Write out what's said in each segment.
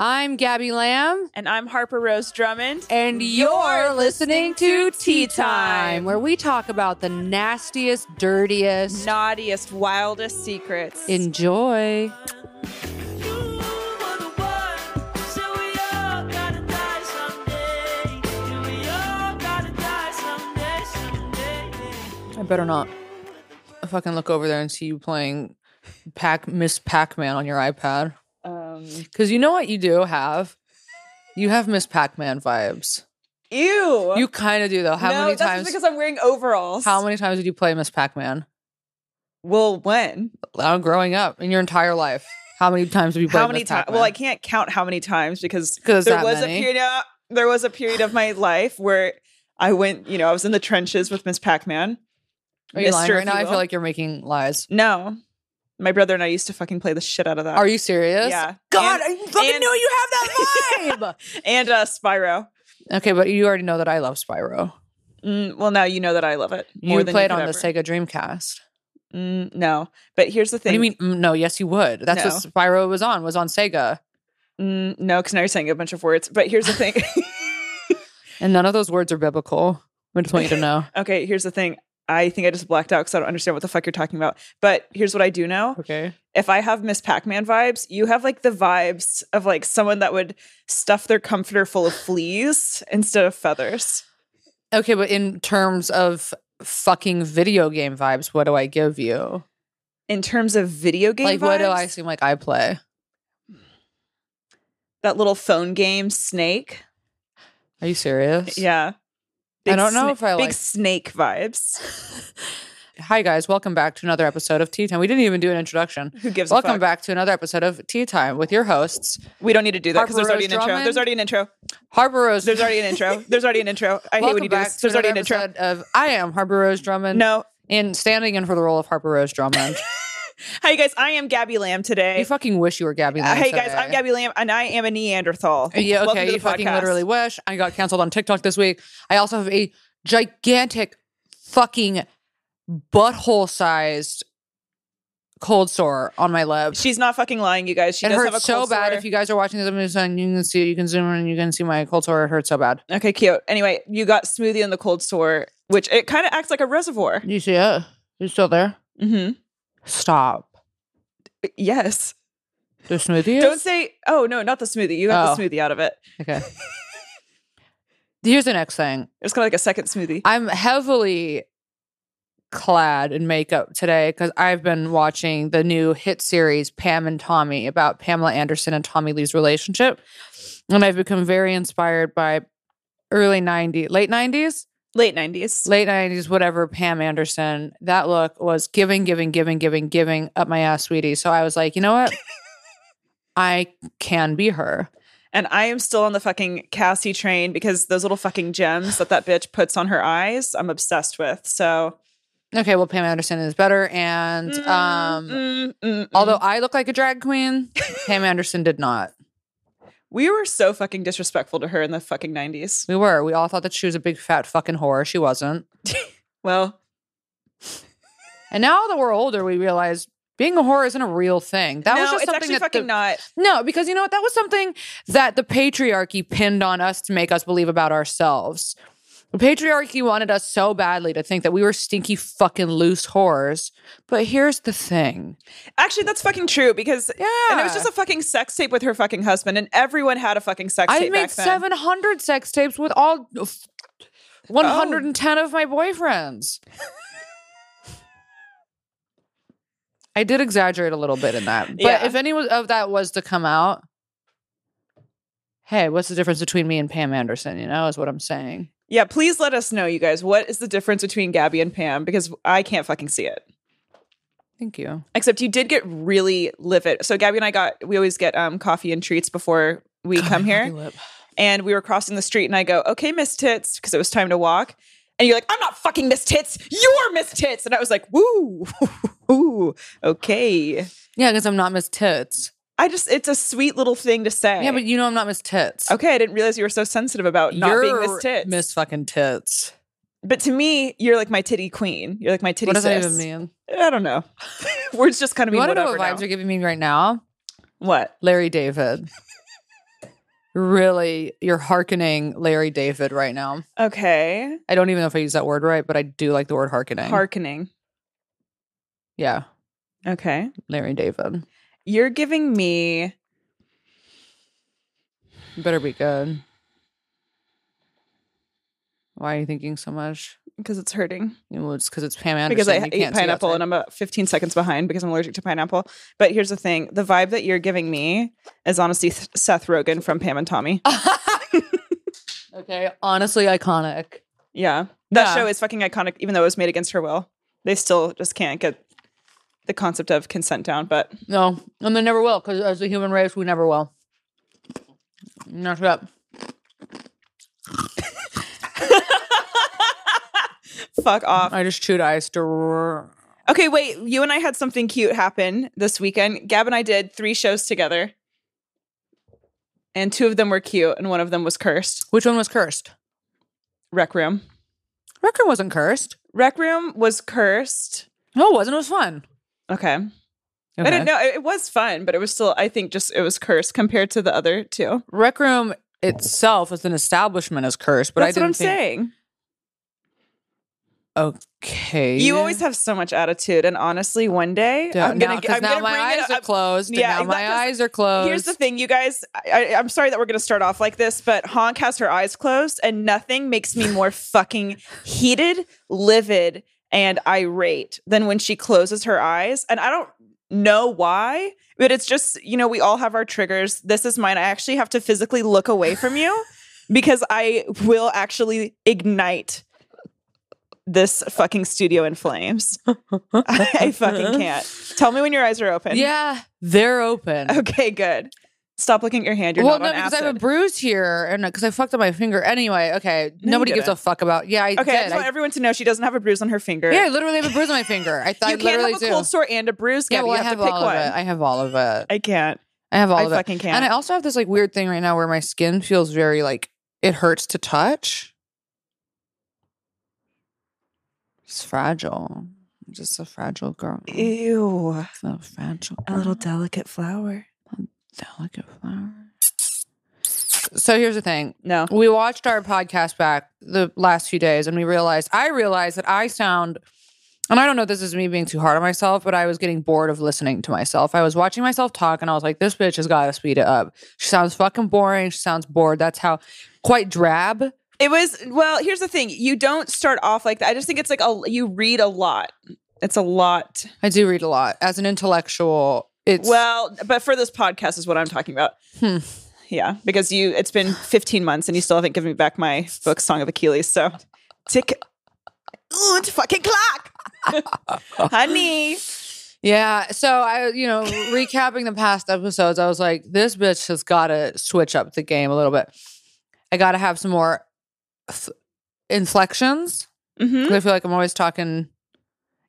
I'm Gabby Lamb, And I'm Harper Rose Drummond. and you're listening to Tea Time, where we talk about the nastiest, dirtiest. naughtiest, wildest secrets. Enjoy. I better not I fucking look over there and see you playing Pac Miss Pac-Man on your iPad. Um, Because you know what you do have? You have Miss Pac-Man vibes. ew. You kind of do though. How no, many times? because I'm wearing overalls. How many times did you play Miss Pac-Man? Well, when? Uh, growing up in your entire life, how many times have you played How many Miss times? Well, I can't count how many times because there was many. a period. uh, there was a period of my life where I went. You know, I was in the trenches with Miss Pac-Man. Are you lying right now? I feel like you're making lies. No, my brother and I used to fucking play the shit out of that. Are you serious? Yeah. God, And- I fucking and- knew you have that vibe. and uh, Spyro. okay, but you already know that I love Spyro. Mm, well, now you know that I love it. You more than played could on the. Sega Dreamcast. Mm, no, but here's the What thing. do you mean? mm, No, yes, you would. That's No. what Spyro was on. Was on Sega, Mm, no, because now you're saying a bunch of words. But here's the thing. and none of those words are biblical. I just want you to know. okay, here's the thing. I think I just blacked out because I don't understand what the fuck you're talking about. But here's what I do know. Okay. If I have Miss Pac-Man vibes, you have like the vibes of like someone that would stuff their comforter full of fleas instead of feathers. Okay, but in terms of fucking video game vibes, what do I give you? In terms of video game vibes? like, what do I vibes, seem like I play? that little phone game Snake. Are you serious? Yeah. I don't know sna- if I big like- snake vibes. Hi guys, welcome back to another episode of Tea Time. We didn't even do an introduction. Who gives a Welcome fuck? back to another episode of Tea Time with your hosts, We don't need to do that because Harper there's already Rose an intro. Drummond. There's already an intro. Harper Rose. There's already an intro. There's already an intro. I hate when you do this. There's already an intro. of I am Harper Rose Drummond. No. and standing in for the role of Harper Rose Drummond. Hi guys, I am Gabby Lamb today. you fucking wish you were Gabby. Uh, Lamb hey guys. I'm Gabby Lamb and I am a Neanderthal. Yeah, okay. You fucking podcast. literally wish. I got canceled on TikTok this week. I also have a gigantic fucking butthole sized cold sore on my lip. She's not fucking lying, you guys. She it does have a hurts so cold bad. sore. If you guys are watching this, I'm just saying you can see you can zoom in and you can see my cold sore. It hurts so bad. Okay, cute. Anyway, you got smoothie in the cold sore, which it kind of acts like a reservoir. You see it? You still there? Mm-hmm. Stop. Yes. The smoothie. Don't say, oh no, not the smoothie. You got Oh. the smoothie out of it. Okay. Here's the next thing. It's kind of like a second smoothie. I'm heavily clad in makeup today because I've been watching the new hit series Pam and Tommy about Pamela Anderson and Tommy Lee's relationship. And I've become very inspired by early 90s, late 90s, Late 90s. late 90s, whatever, Pam Anderson. That look was giving, giving, giving, giving, giving up my ass, sweetie. So I was like, you know what? I can be her. And I am still on the fucking Cassie train because those little fucking gems that that bitch puts on her eyes, I'm obsessed with. So, Okay, well, Pam Anderson is better. And um, Mm, mm, mm. although I look like a drag queen, Pam Anderson did not. We were so fucking disrespectful to her in the fucking 90s. We were. We all thought that she was a big fat fucking whore. She wasn't. Well, And now that we're older, we realize being a whore isn't a real thing. That no, was just something actually that fucking the, not. No, because you know what? That was something that the patriarchy pinned on us to make us believe about ourselves. The patriarchy wanted us so badly to think that we were stinky fucking loose whores. But here's the thing. Actually, that's fucking true because Yeah. and it was just a fucking sex tape with her fucking husband, and everyone had a fucking sex I tape made back then. 700 sex tapes with all 110 of my boyfriends. I did exaggerate a little bit in that. But Yeah. if any of that was to come out, hey, what's the difference between me and Pam Anderson? You know, is what I'm saying. Yeah, please let us know, you guys. What is the difference between Gabby and Pam? Because I can't fucking see it. Thank you. Except you did get really livid. So Gabby and I got we always get um coffee and treats before we come here. And we were crossing the street and I go, "Okay, Miss Tits," because it was time to walk. And you're like, "I'm not fucking Miss Tits. You're Miss Tits." And I was like, "Woo. Ooh. Okay." Yeah, because I'm not Miss Tits. I just it's a sweet little thing to say. Yeah, but you know I'm not Miss Tits. Okay, I didn't realize you were so sensitive about not You're being Miss Tits. Miss fucking Tits. But to me, you're like my titty queen. You're like my titty What does that even mean? I don't know. Words just kind of You mean want to know whatever what vibes now. are giving me right now? What? Larry David. really you're hearkening Larry David right now. Okay. I don't even know if I use that word right, but I do like the word hearkening. Hearkening. yeah, Okay. Larry David. You're giving me Better be good. Why are you thinking so much? because it's hurting. You know, it's because it's Pam Anderson. because I You ate pineapple and. I'm about 15 seconds behind because I'm allergic to pineapple. But here's the thing the vibe that you're giving me is honestly Th- Seth Rogen from Pam and Tommy. okay, honestly, iconic. Yeah. That Yeah. show is fucking iconic, even though it was made against her will. They still just can't get the concept of consent down. But No, and they never will because as a human race, we never will. Not up. fuck off. I just chewed ice. Okay, wait. You and I had something cute happen this weekend. Gab and I did three shows together. And two of them were cute, and one of them was cursed. Which one was cursed? Rec Room. Record wasn't cursed. Rec Room was cursed. No, it wasn't. It was fun. Okay. Okay. I didn't know. It it was fun, but it was still, I think, just it was cursed compared to the other two. Rec Room itself as an establishment is cursed, but That's I what didn't I'm think. saying. Okay. You always have so much attitude, and honestly, one day Yeah, I'm gonna, now, I'm now gonna my bring it eyes up. are closed. Yeah, my eyes are closed. Here's the thing, you guys. I, I, I'm sorry that we're gonna start off like this, but Honk has her eyes closed, and nothing makes me more fucking heated, livid, and irate than when she closes her eyes. And I don't know why, but it's just you know we all have our triggers. This is mine. I actually have to physically look away from you because I will actually ignite this fucking studio in flames. I fucking can't. Tell me when your eyes are open. Yeah, they're open. Okay, good. Stop looking at your hand. You're well, no, because. I have a bruise here, and uh, because I fucked up my finger. Anyway, okay, you nobody gives a fuck about. Yeah, I okay, I did. just I- want everyone to know she doesn't have a bruise on her finger. yeah, I literally have a bruise on my finger. I thought you I can't literally have a do. cold sore and a bruise. yeah, well, you I have have to pick all one. of it. I have all of it. I can't. I have all I of it. fucking can't. And I also have this like weird thing right now where my skin feels very like it hurts to touch. It's fragile. I'm just a fragile girl. Ew. So fragile. A little delicate flower. Delicate flower. So here's the thing. No. We watched our podcast back the last few days and we realized I realized that I sound and I don't know if this is me being too hard on myself, but I was getting bored of listening to myself. I was watching myself talk and I was like, this bitch has got to speed it up. She sounds fucking boring. She sounds bored. That's how quite drab. It was well, here's the thing. You don't start off like that. I just think it's like a you read a lot. It's a lot. I do read a lot. As an intellectual, it's Well, but for this podcast is what I'm talking about. Hmm. Yeah, because you it's been 15 months and you still haven't given me back my book Song of Achilles. So tick Ooh, it's fucking clock. Honey. Yeah. So I, you know, recapping the past episodes, I was like, this bitch has got to switch up the game a little bit. I got to have some more f- inflections. hmm 'cause I feel like I'm always talking.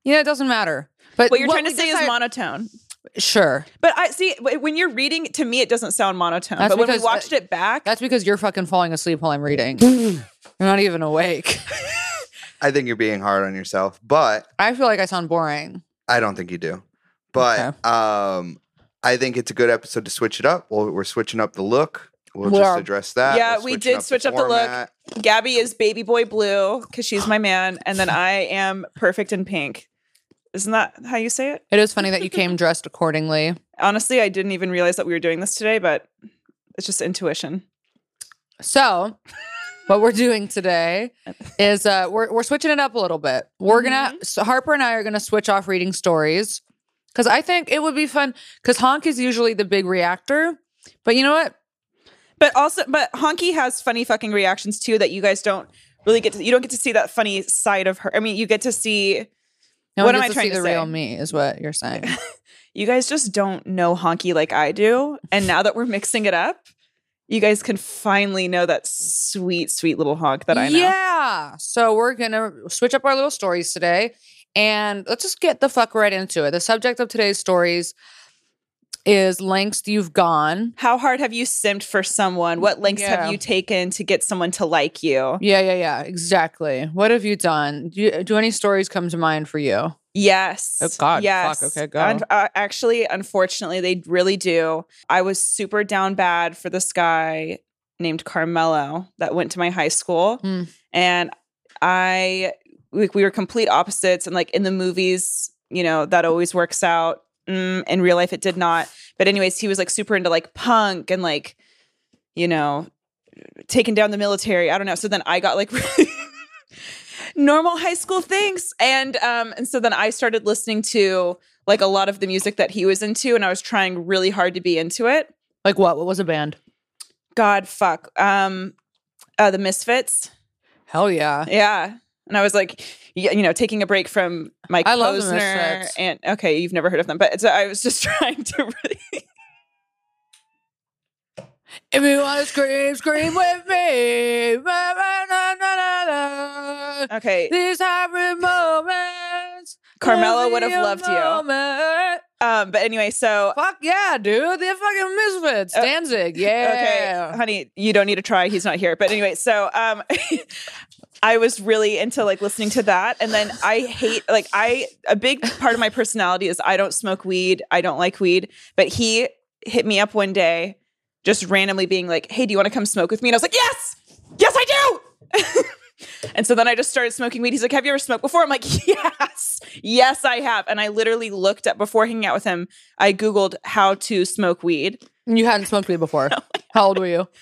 You know, it doesn't matter. But What you're trying to say is monotone. Sure. But I see when you're reading to me, it doesn't sound monotone. That's but when we because, uh, watched it back, That's because you're fucking falling asleep while I'm reading. you're not even awake. I think you're being hard on yourself, but I feel like I sound boring. I don't think you do. But Okay. um, I think it's a good episode to switch it up. Well, we're switching up the look. We'll Well, just address that. yeah, We're we switching did switch up the look. Gabby is baby boy blue because she's my man, and then I am perfect in pink. Isn't that how you say it? It is funny that you came dressed accordingly. Honestly, I didn't even realize that we were doing this today, but it's just intuition. So, what we're doing today is uh, we're we're switching it up a little bit. We're gonna so Harper and I are gonna switch off reading stories because I think it would be fun. Because Honk is usually the big reactor, but you know what? But also, but Honky has funny fucking reactions too that you guys don't really get to. You don't get to see that funny side of her. I mean, you get to see. No What am I trying to the say? real me? Is what you're saying. You guys just don't know Honky like I do, and now that we're mixing it up, you guys can finally know that sweet, sweet little honk that I know. Yeah. So we're gonna switch up our little stories today, and let's just get the fuck right into it. The subject of today's stories is lengths you've gone. How hard have you simped for someone? What lengths Yeah. have you taken to get someone to like you? Yeah, yeah, yeah. Exactly. What have you done? Do you, do any stories come to mind for you? Yes. Oh, God. Yes. Fuck. Okay, go. Un- uh, actually, unfortunately, they really do. I was super down bad for this guy named Carmelo that went to my high school, Hmm. and I we, we were complete opposites. And like in the movies, you know, that always works out. Mm, in real life, it did not. But anyways, he was like super into like punk and like, you know, taking down the military. I don't know. So then I got like really normal high school things, and um, and so then I started listening to like a lot of the music that he was into, and I was trying really hard to be into it. Like what? What was a band? God, fuck. Um, uh, the Misfits. Hell yeah. Yeah. And I was like, you know, taking a break from Mike I Posner. And okay, you've never heard of them, but so I was just trying to really. If you want to scream, scream with me. Okay, These happy moments. Carmelo would have loved you. moment. Um, but anyway, so Fuck yeah, dude. They're fucking misfits. Uh, Danzig. Yeah. okay, honey, you don't need to try. He's not here. But anyway, so um, I was really into like listening to that, and then I hate like I a big part of my personality is I don't smoke weed. I don't like weed. But he hit me up one day, just randomly being like, "Hey, do you want to come smoke with me?" And I was like, "Yes, yes, I do." and so then I just started smoking weed. He's like, "Have you ever smoked before?" I'm like, "Yes, yes, I have." And I literally looked up before hanging out with him. I googled how to smoke weed. You hadn't smoked weed before. How old were you?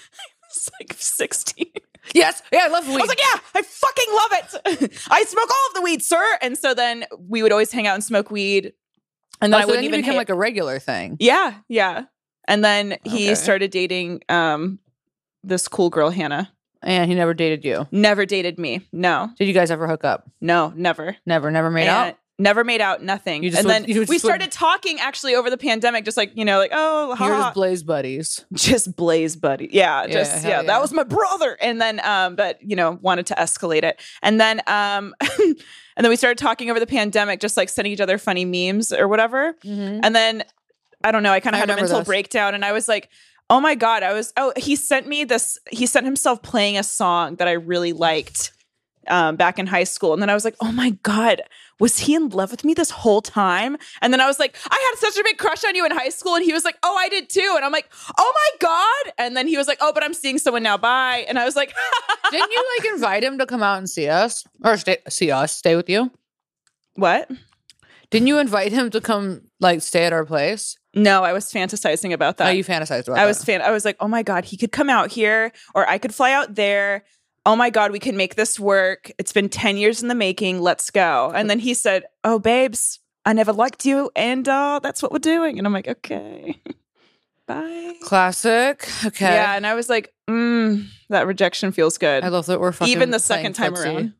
It's like 16. Yes. Yeah, I love weed. I was like, yeah, I fucking love it. I smoke all of the weed, sir. And so then we would always hang out and smoke weed. And then Oh, I so wouldn't you even become hit- like a regular thing. Yeah, yeah. And then he Okay. started dating um this cool girl, Hannah. And he never dated you. Never dated me. No, Did you guys ever hook up? no, never. Never, never made And out. Never made out, nothing. You just and would- then you just we would- started talking actually over the pandemic, just like, you know, like, oh, ha, You're ha. just blaze buddies. just blaze buddy yeah Yeah, just hell yeah, yeah. that was my brother and then um but you know wanted to escalate it and then um and then we started talking over the pandemic just like sending each other funny memes or whatever Mm-hmm. and then i don't know i kind I of had a remember mental those. breakdown and i was like oh my god i was oh he sent me this he sent himself playing a song that i really liked um, back in high school. And then I was like, oh my God, was he in love with me this whole time? And then I was like, I had such a big crush on you in high school. And he was like, oh, I did too. And I'm like, oh my God. And then he was like, oh, but I'm seeing someone now. Bye. And I was like, Didn't you like invite him to come out and see us or stay see us, stay with you? what? Didn't you invite him to come like stay at our place? No, I was fantasizing about that. oh, you fantasized about I that. was fan. I was like, oh my god, he could come out here, or I could fly out there. Oh my god, we can make this work. It's been ten years in the making. Let's go. And then he said, "Oh, babes, I never liked you, and uh, that's what we're doing." And I'm like, okay, bye. Classic. Okay. Yeah, and I was like, mm, that rejection feels good. I love that we're fucking Even the second time around.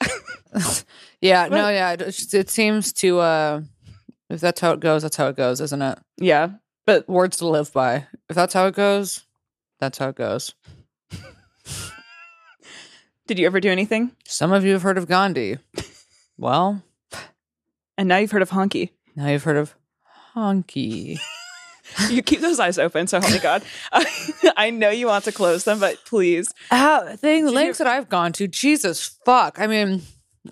yeah, no, yeah. It, it seems to uh if that's how it goes, that's how it goes, isn't it? Yeah, But Words to live by. If that's how it goes, that's how it goes. did you ever do anything? Some of you have heard of Gandhi. Well, And now you've heard of honky. now you've heard of honky. You keep those eyes open. So help me God. I know you want to close them, but please. Uh, thing, links that I've gone to, Jesus fuck. I mean,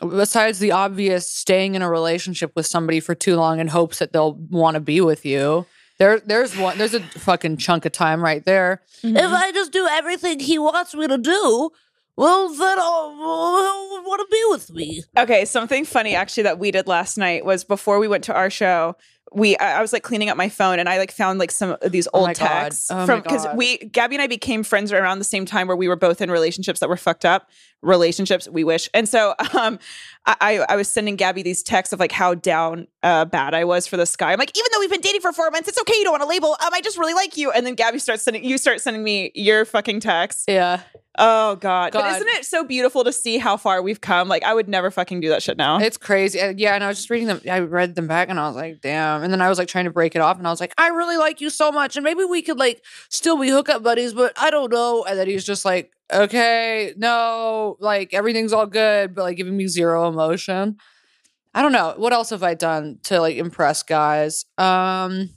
besides the obvious staying in a relationship with somebody for too long in hopes that they'll want to be with you. There, there's one. There's a fucking chunk of time right there. Mm-hmm. If I just do everything he wants me to do, well, then I'll, he'll want to be with me. Okay, something funny actually that we did last night was before we went to our show. We I, I was like cleaning up my phone and I like found like some of these Oh old my God. texts Oh from because we Gabby and I became friends around the same time where we were both in relationships that were fucked up relationships. We wish, and so um, I I was sending Gabby these texts of like how down uh, bad I was for this guy. I'm like, even though we've been dating for four months, it's okay. You don't want to label. Um, I just really like you. And then Gabby starts sending you start sending me your fucking text. Yeah, Oh God. But isn't it so beautiful to see how far we've come? Like I would never fucking do that shit now. it's crazy. Uh, Yeah, and I was just reading them. I read them back, and I was like, damn. And then I was like trying to break it off, and I was like, I really like you so much, and maybe we could like still be hookup buddies, but I don't know. And then he's just like, okay, no, like everything's all good, but like giving me zero emotion. I don't know. What else have I done to like impress guys? Um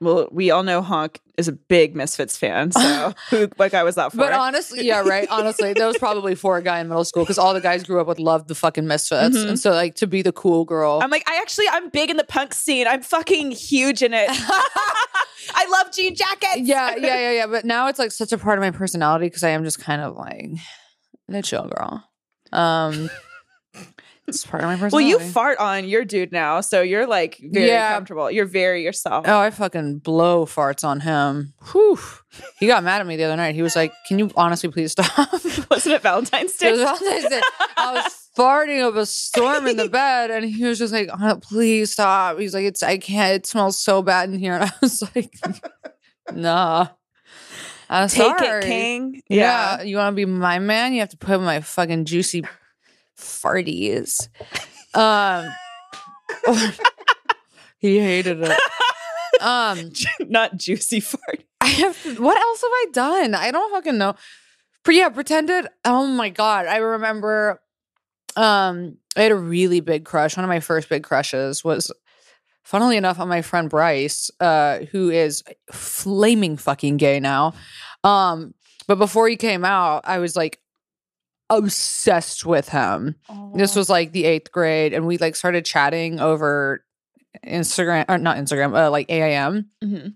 Well, we all know Honk is a big Misfits fan. So, who, what guy was that for? But honestly, yeah, right. Honestly, that was probably for a guy in middle school because all the guys grew up with loved the fucking Misfits, Mhm. and so like to be the cool girl. I'm like, I actually, I'm big in the punk scene. I'm fucking huge in it. I love jean jackets. yeah, yeah, yeah, yeah. But now it's like such a part of my personality because I am just kind of like the chill girl. Um, it's part of my Well, you fart on your dude now, so you're like very Yeah. comfortable. You're very yourself. Oh, I fucking blow farts on him. Whew. He got mad at me the other night. He was like, "Can you honestly please stop?" Wasn't it Valentine's Day? It was? Valentine's Day. I was farting up a storm in the bed, and he was just like, "Oh, "Please stop." He's like, "It's I can't. It smells so bad in here." And I was like, "Nah." I'm Take sorry. it, King. Yeah. you want to be my man? You have to put my fucking juicy farties. Um, he hated it. Um, Not juicy fart. I have. What else have I done? I don't fucking know. But yeah, pretended. Oh my god, I remember. Um, I had a really big crush. One of my first big crushes was, funnily enough, on my friend Bryce, uh, who is flaming fucking gay now. Um, but before he came out, I was like obsessed with him. This was like the eighth grade, and we like started chatting over Instagram or not Instagram, uh, like AIM Mhm.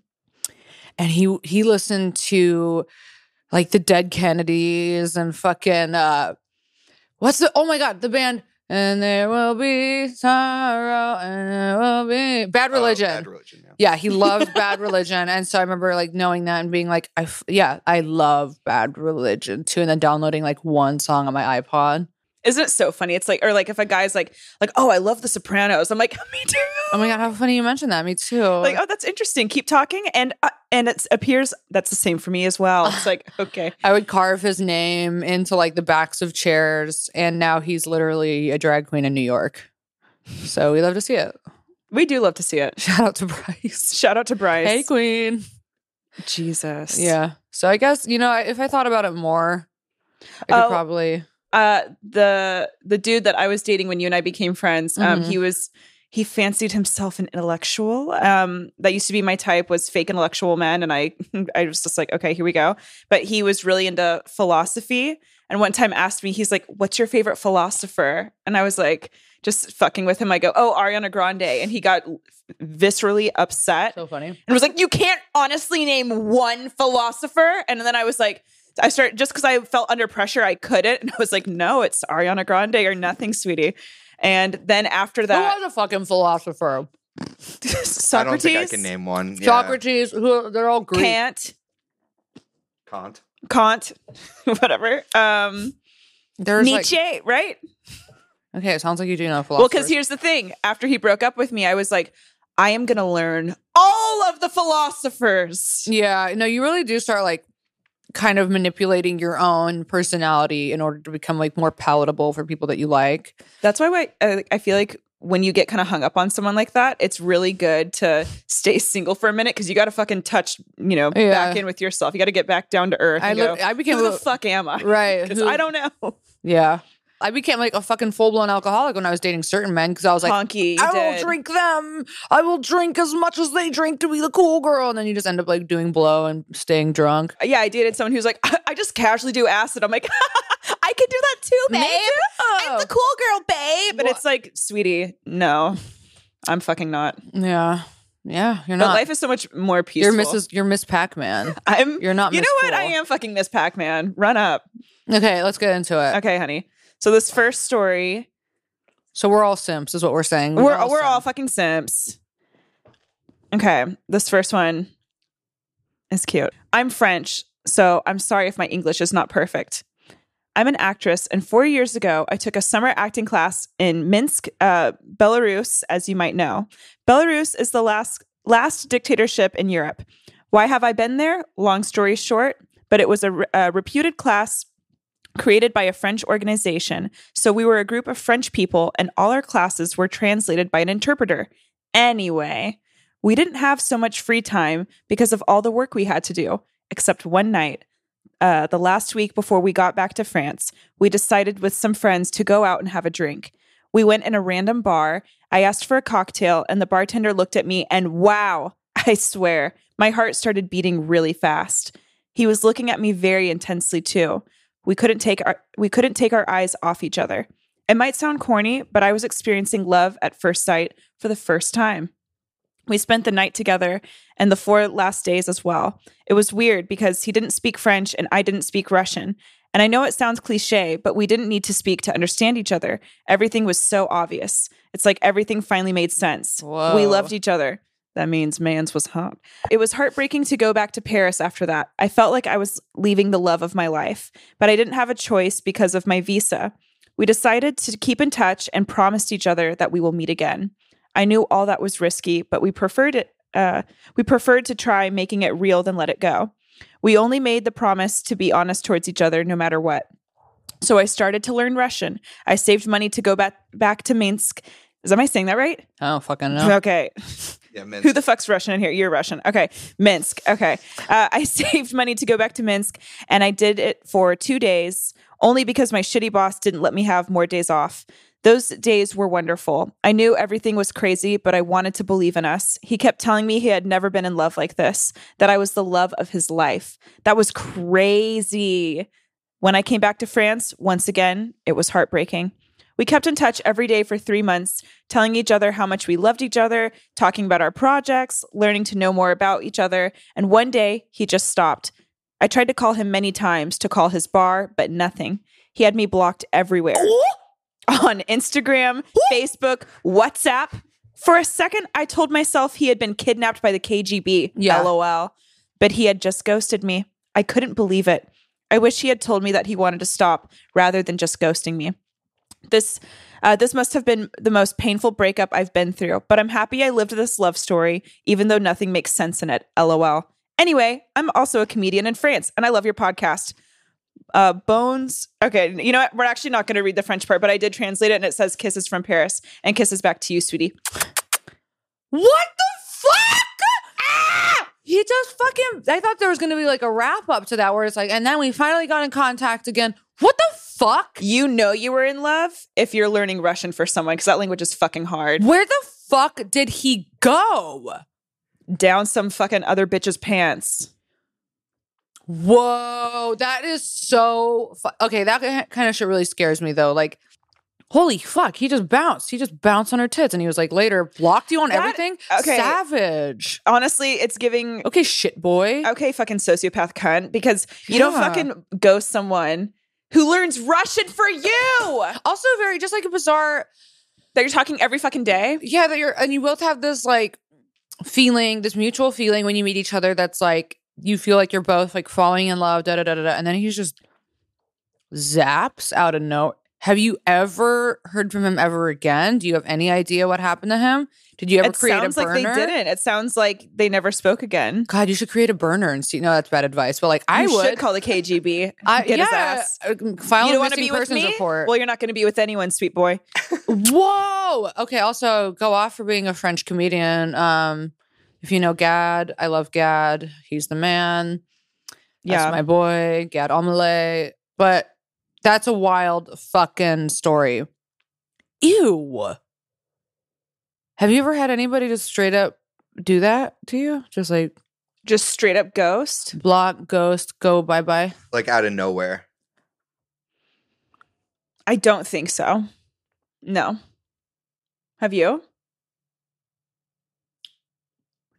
and he he listened to like the Dead Kennedys and fucking uh what's the oh my god the band and there will be sorrow and there will be bad Oh, religion. bad religion. Yeah. yeah, he loved Bad Religion, and so I remember like knowing that and being like, I f- yeah, I love Bad Religion too, and then downloading like one song on my iPod. Isn't it so funny? It's like, or like if a guy's like, like, oh, I love The Sopranos. I'm like, me too. Oh my god, how funny you mentioned that. Me too. Like, oh, that's interesting. Keep talking, and uh, and it appears that's the same for me as well. It's like, okay, I would carve his name into like the backs of chairs, and now he's literally a drag queen in New York. So we love to see it. we do love to see it. Shout out to Bryce. Shout out to Bryce. Hey, queen. Jesus. Yeah. So I guess you know if I thought about it more, I could Oh. probably. Uh the the dude that I was dating when you and I became friends, um, Mhm. he was he fancied himself an intellectual. Um, that used to be my type was fake intellectual men, and I I was just like, okay, here we go. But he was really into philosophy, and one time asked me, he's like, "What's your favorite philosopher?" And I was like, just fucking with him. I go, "Oh, Ariana Grande," and he got viscerally upset So funny. and was like, "You can't honestly name one philosopher." And then I was like, I started just because I felt under pressure, I couldn't, and I was like, "No, it's Ariana Grande or nothing, sweetie." And then after that, Who was a fucking philosopher? Socrates, I don't think I can name one. Yeah. Socrates. Who? They're all Greek. Kant, Kant. Kant, whatever. Um, There's Nietzsche, like right? okay. It sounds like you do know Well, because here's the thing: after he broke up with me, I was like, I am gonna learn all of the philosophers. Yeah, no, you really do start like kind of manipulating your own personality in order to become like more palatable for people that you like. That's why I, uh, I feel like when you get kind of hung up on someone like that, it's really good to stay single for a minute because you got to fucking touch, you know, Yeah. back in with yourself. You got to get back down to earth. I li- go, I became who a- the fuck am I? Right. Because I don't know. Yeah. I became like a fucking full blown alcoholic when I was dating certain men because I was like, Honky, I did. will drink them. I will drink as much as they drink to be the cool girl. And then you just end up like doing blow and staying drunk. Uh, yeah, I dated someone who's like, I just casually do acid. I'm like, I can do that too, babe. I'm the cool girl, babe. But it's like, sweetie, no, I'm fucking not. Yeah. Yeah. You're But not. life is so much more peaceful. you're. Mrs. You're Miss Pac Man. I'm. You're not You Miss know what? Cool. I am fucking Miss Pac Man. Run up. Okay, let's get into it. Okay, honey. So this first story, So we're all simps, is what we're saying. we're we're all simps. fucking simps. Okay, this first one is cute. I'm French, so I'm sorry if my English is not perfect. I'm an actress, and four years ago, I took a summer acting class in Minsk, uh, Belarus, as you might know. Belarus is the last last dictatorship in Europe. Why have I been there? Long story short, but it was a, re- a reputed class created by a French organization. So we were a group of French people, and all our classes were translated by an interpreter. Anyway, we didn't have so much free time because of all the work we had to do, except one night. Uh, the last week before we got back to France, we decided with some friends to go out and have a drink. We went in a random bar. I asked for a cocktail, and the bartender looked at me, and wow, I swear, my heart started beating really fast. He was looking at me very intensely too. We couldn't take our we couldn't take our eyes off each other. It might sound corny, but I was experiencing love at first sight for the first time. We spent the night together and the four last days as well. It was weird because he didn't speak French and I didn't speak Russian. And I know it sounds cliche, but we didn't need to speak to understand each other. Everything was so obvious. It's like everything finally made sense. Whoa. We loved each other. That means man's was hot. It was heartbreaking to go back to Paris after that. I felt like I was leaving the love of my life, but I didn't have a choice because of my visa. We decided to keep in touch and promised each other that we will meet again. I knew all that was risky, but we preferred it. Uh, we preferred to try making it real than let it go. We only made the promise to be honest towards each other no matter what. So I started to learn Russian. I saved money to go back back to Minsk. Is am I saying that right? I don't fucking know. Okay. Yeah, man. Who the fuck's Russian in here? You're Russian. Okay. Minsk. Okay. Uh, I saved money to go back to Minsk and I did it for two days only because my shitty boss didn't let me have more days off. Those days were wonderful. I knew everything was crazy, but I wanted to believe in us. He kept telling me he had never been in love like this, that I was the love of his life. That was crazy. When I came back to France, once again, it was heartbreaking. We kept in touch every day for three months, telling each other how much we loved each other, talking about our projects, learning to know more about each other. And one day, he just stopped. I tried to call him many times to call his bar, but nothing. He had me blocked everywhere on Instagram, Facebook, WhatsApp. For a second, I told myself he had been kidnapped by the KGB. Yeah. LOL. But he had just ghosted me. I couldn't believe it. I wish he had told me that he wanted to stop rather than just ghosting me. This uh, this must have been the most painful breakup I've been through, but I'm happy I lived this love story, even though nothing makes sense in it. LOL. Anyway, I'm also a comedian in France, and I love your podcast. Uh, Bones. Okay, you know what? We're actually not going to read the French part, but I did translate it, and it says "kisses from Paris" and "kisses back to you, sweetie." What the fuck? Ah! He just fucking. I thought there was going to be like a wrap up to that where it's like, and then we finally got in contact again. What the fuck? You know you were in love if you're learning Russian for someone because that language is fucking hard. Where the fuck did he go? Down some fucking other bitch's pants. Whoa, that is so. Fu- okay, that kind of shit really scares me though. Like, holy fuck, he just bounced. He just bounced on her tits, and he was like, later blocked you on That- everything. okay. savage. Honestly, it's giving Okay, shit boy. okay, fucking sociopath cunt because you don't fucking ghost someone who learns Russian for you Also, very just like a bizarre. that you're talking every fucking day. Yeah, that you're, and you both have this like feeling, this mutual feeling when you meet each other. That's like you feel like you're both like falling in love. Da da da da. da and then he's just zaps out a note. Have you ever heard from him ever again? Do you have any idea what happened to him? Did you ever It create a burner? It sounds like they didn't. It sounds like they never spoke again. God, you should create a burner and see. No, that's bad advice. But like, I You would should call the KGB. I, get yeah, his ass. uh, File you a don't want to be with persons me? report. Well, you're not going to be with anyone, sweet boy. Whoa. Okay. Also, go off for being a French comedian. Um, if you know Gad, I love Gad. He's the man. That's Yeah. my boy, Gad Elmaleh. But that's a wild fucking story. Ew. Have you ever had anybody just straight up do that to you? Just like Just straight up ghost. block, ghost, go bye bye. like out of nowhere. I don't think so. No. Have you?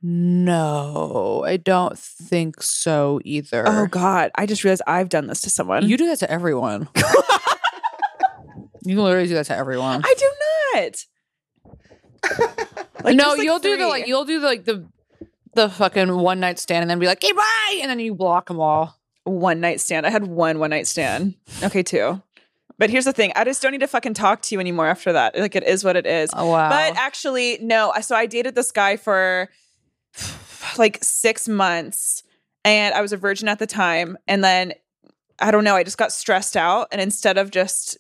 No, I don't think so oh, either. Oh God! I just realized I've done this to someone. You do that to everyone. you literally do that to everyone. I do not. Like, no, like, you'll do the like you'll do the, like the the fucking one night stand and then be like, "Okay, bye," and then you block them all. one night stand. I had one one night stand. Okay, two. But here's the thing: I just don't need to fucking talk to you anymore after that. Like it is what it is. Oh wow! But actually, no. So I dated this guy for like six months, and I was a virgin at the time. And then I don't know. I just got stressed out, and instead of just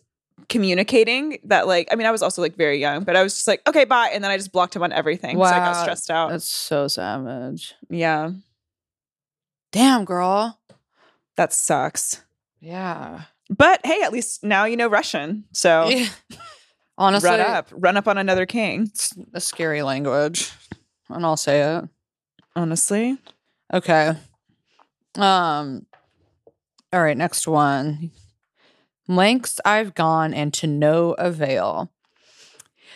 communicating that, like, I mean, I was also like very young, but I was just like, okay, bye, and then I just blocked him on everything. So I got stressed out. that's so savage. yeah, Damn, girl. that sucks. Yeah. But hey, at least now you know Russian. So Yeah. Honestly, run up, run up on another king. it's a scary language, and I'll say it. Honestly. Okay. Um all right, next one. Lengths I've gone and to no avail.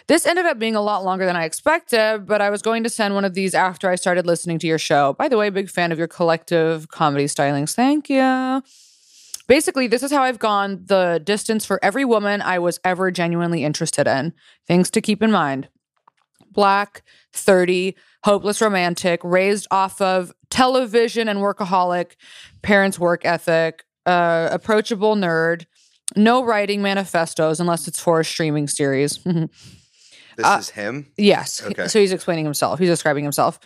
This ended up being a lot longer than I expected, but I was going to send one of these after I started listening to your show. By the way, big fan of your collective comedy stylings. Thank you. Basically, this is how I've gone the distance for every woman I was ever genuinely interested in. Things to keep in mind Black, 30, hopeless romantic, raised off of television and workaholic, parents' work ethic, uh, approachable nerd, no writing manifestos unless it's for a streaming series. This Uh, is him. Yes. Okay. So he's explaining himself. He's describing himself.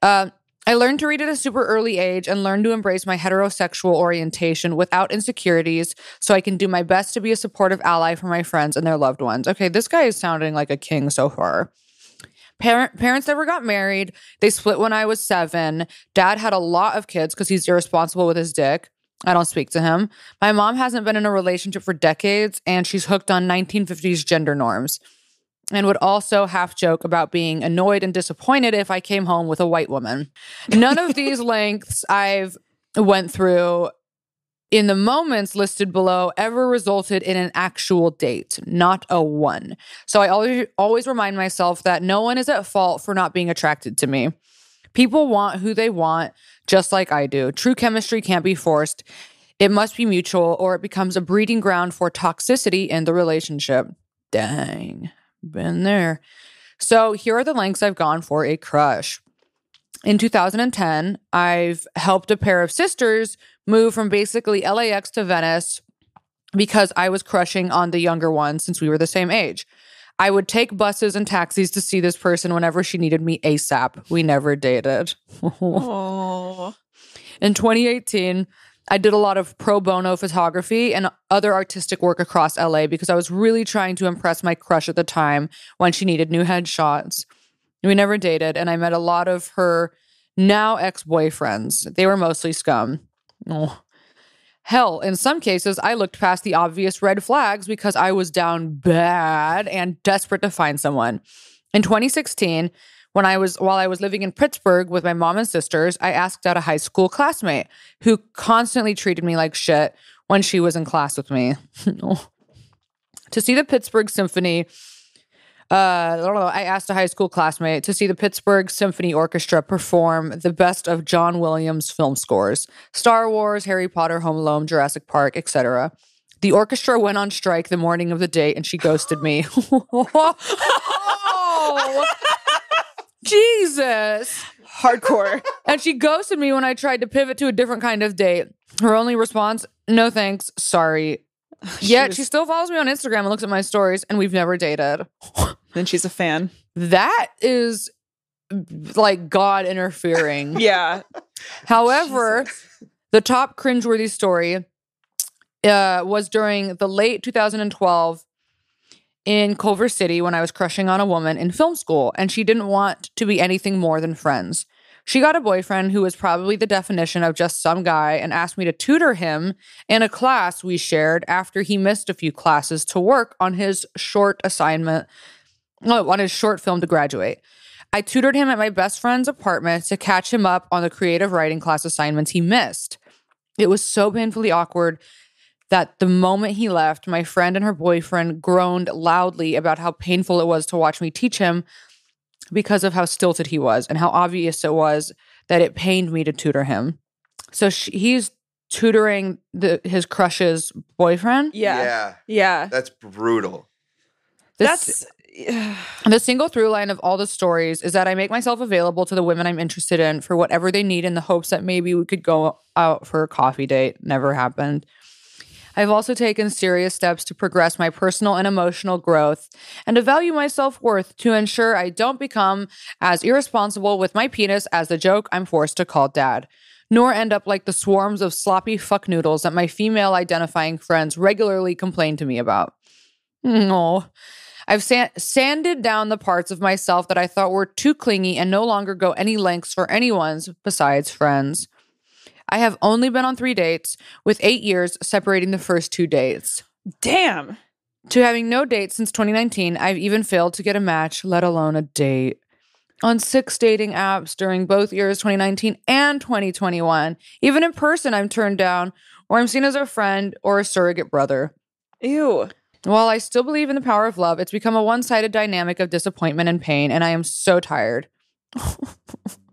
Uh, I learned to read at a super early age and learned to embrace my heterosexual orientation without insecurities so I can do my best to be a supportive ally for my friends and their loved ones. Okay, this guy is sounding like a king so far. Parent, parents never got married. They split when I was seven. Dad had a lot of kids because he's irresponsible with his dick. I don't speak to him. My mom hasn't been in a relationship for decades and she's hooked on 1950s gender norms and would also half joke about being annoyed and disappointed if I came home with a white woman. None of these lengths I've went through in the moments listed below ever resulted in an actual date, not a one. So I always always remind myself that no one is at fault for not being attracted to me. People want who they want, just like I do. True chemistry can't be forced. It must be mutual, or it becomes a breeding ground for toxicity in the relationship. Dang, been there. So here are the lengths I've gone for a crush. In 2010, I've helped a pair of sisters move from basically LAX to Venice because I was crushing on the younger one since we were the same age. I would take buses and taxis to see this person whenever she needed me ASAP. We never dated. Oh. In 2018, I did a lot of pro bono photography and other artistic work across LA because I was really trying to impress my crush at the time when she needed new headshots. We never dated, and I met a lot of her now ex boyfriends. They were mostly scum. Oh. Hell, in some cases, I looked past the obvious red flags because I was down bad and desperate to find someone. In 2016, when I was while I was living in Pittsburgh with my mom and sisters, I asked out a high school classmate who constantly treated me like shit when she was in class with me. to see the Pittsburgh Symphony, uh, I don't know, I asked a high school classmate to see the Pittsburgh Symphony Orchestra perform the best of John Williams film scores: Star Wars, Harry Potter, Home Alone, Jurassic Park, etc. The orchestra went on strike the morning of the date, and she ghosted me. oh, Jesus! Hardcore. And she ghosted me when I tried to pivot to a different kind of date. Her only response, no thanks, sorry. Yet was- she still follows me on Instagram and looks at my stories, and we've never dated. then she's a fan. That is like God interfering. Yeah. However, the top cringeworthy story uh, was during the late 2012 in Culver City when I was crushing on a woman in film school, and she didn't want to be anything more than friends. She got a boyfriend who was probably the definition of just some guy and asked me to tutor him in a class we shared after he missed a few classes to work on his short assignment, no, on his short film to graduate. I tutored him at my best friend's apartment to catch him up on the creative writing class assignments he missed. It was so painfully awkward that the moment he left, my friend and her boyfriend groaned loudly about how painful it was to watch me teach him because of how stilted he was and how obvious it was that it pained me to tutor him. So sh he's tutoring the his crush's boyfriend. Yeah. yeah. Yeah. That's brutal. This- That's The single through line of all the stories is that I make myself available to the women I'm interested in for whatever they need in the hopes that maybe we could go out for a coffee date. Never happened. I've also taken serious steps to progress my personal and emotional growth and to value my self worth to ensure I don't become as irresponsible with my penis as the joke I'm forced to call dad, nor end up like the swarms of sloppy fuck noodles that my female identifying friends regularly complain to me about. No. I've san- sanded down the parts of myself that I thought were too clingy and no longer go any lengths for anyone's besides friends. I have only been on three dates, with eight years separating the first two dates. damn. To having no dates since 2019, I've even failed to get a match, let alone a date. on six dating apps during both years 2019 and 2021. Even in person, I'm turned down, or I'm seen as a friend or a surrogate brother. Ew. While I still believe in the power of love, it's become a one sided dynamic of disappointment and pain, and I am so tired.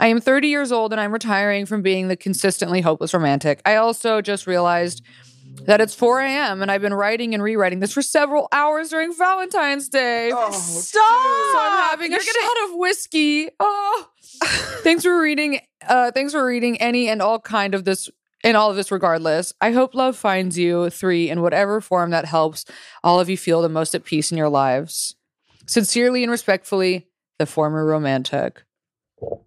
I am 30 years old and I'm retiring from being the consistently hopeless romantic. I also just realized that it's 4 a.m. and I've been writing and rewriting this for several hours during Valentine's Day. Oh, Stop. So I'm having You're a gonna- shot of whiskey. Oh, thanks for reading. Uh, thanks for reading any and all kind of this in all of this. Regardless, I hope love finds you three in whatever form that helps all of you feel the most at peace in your lives. Sincerely and respectfully, the former romantic.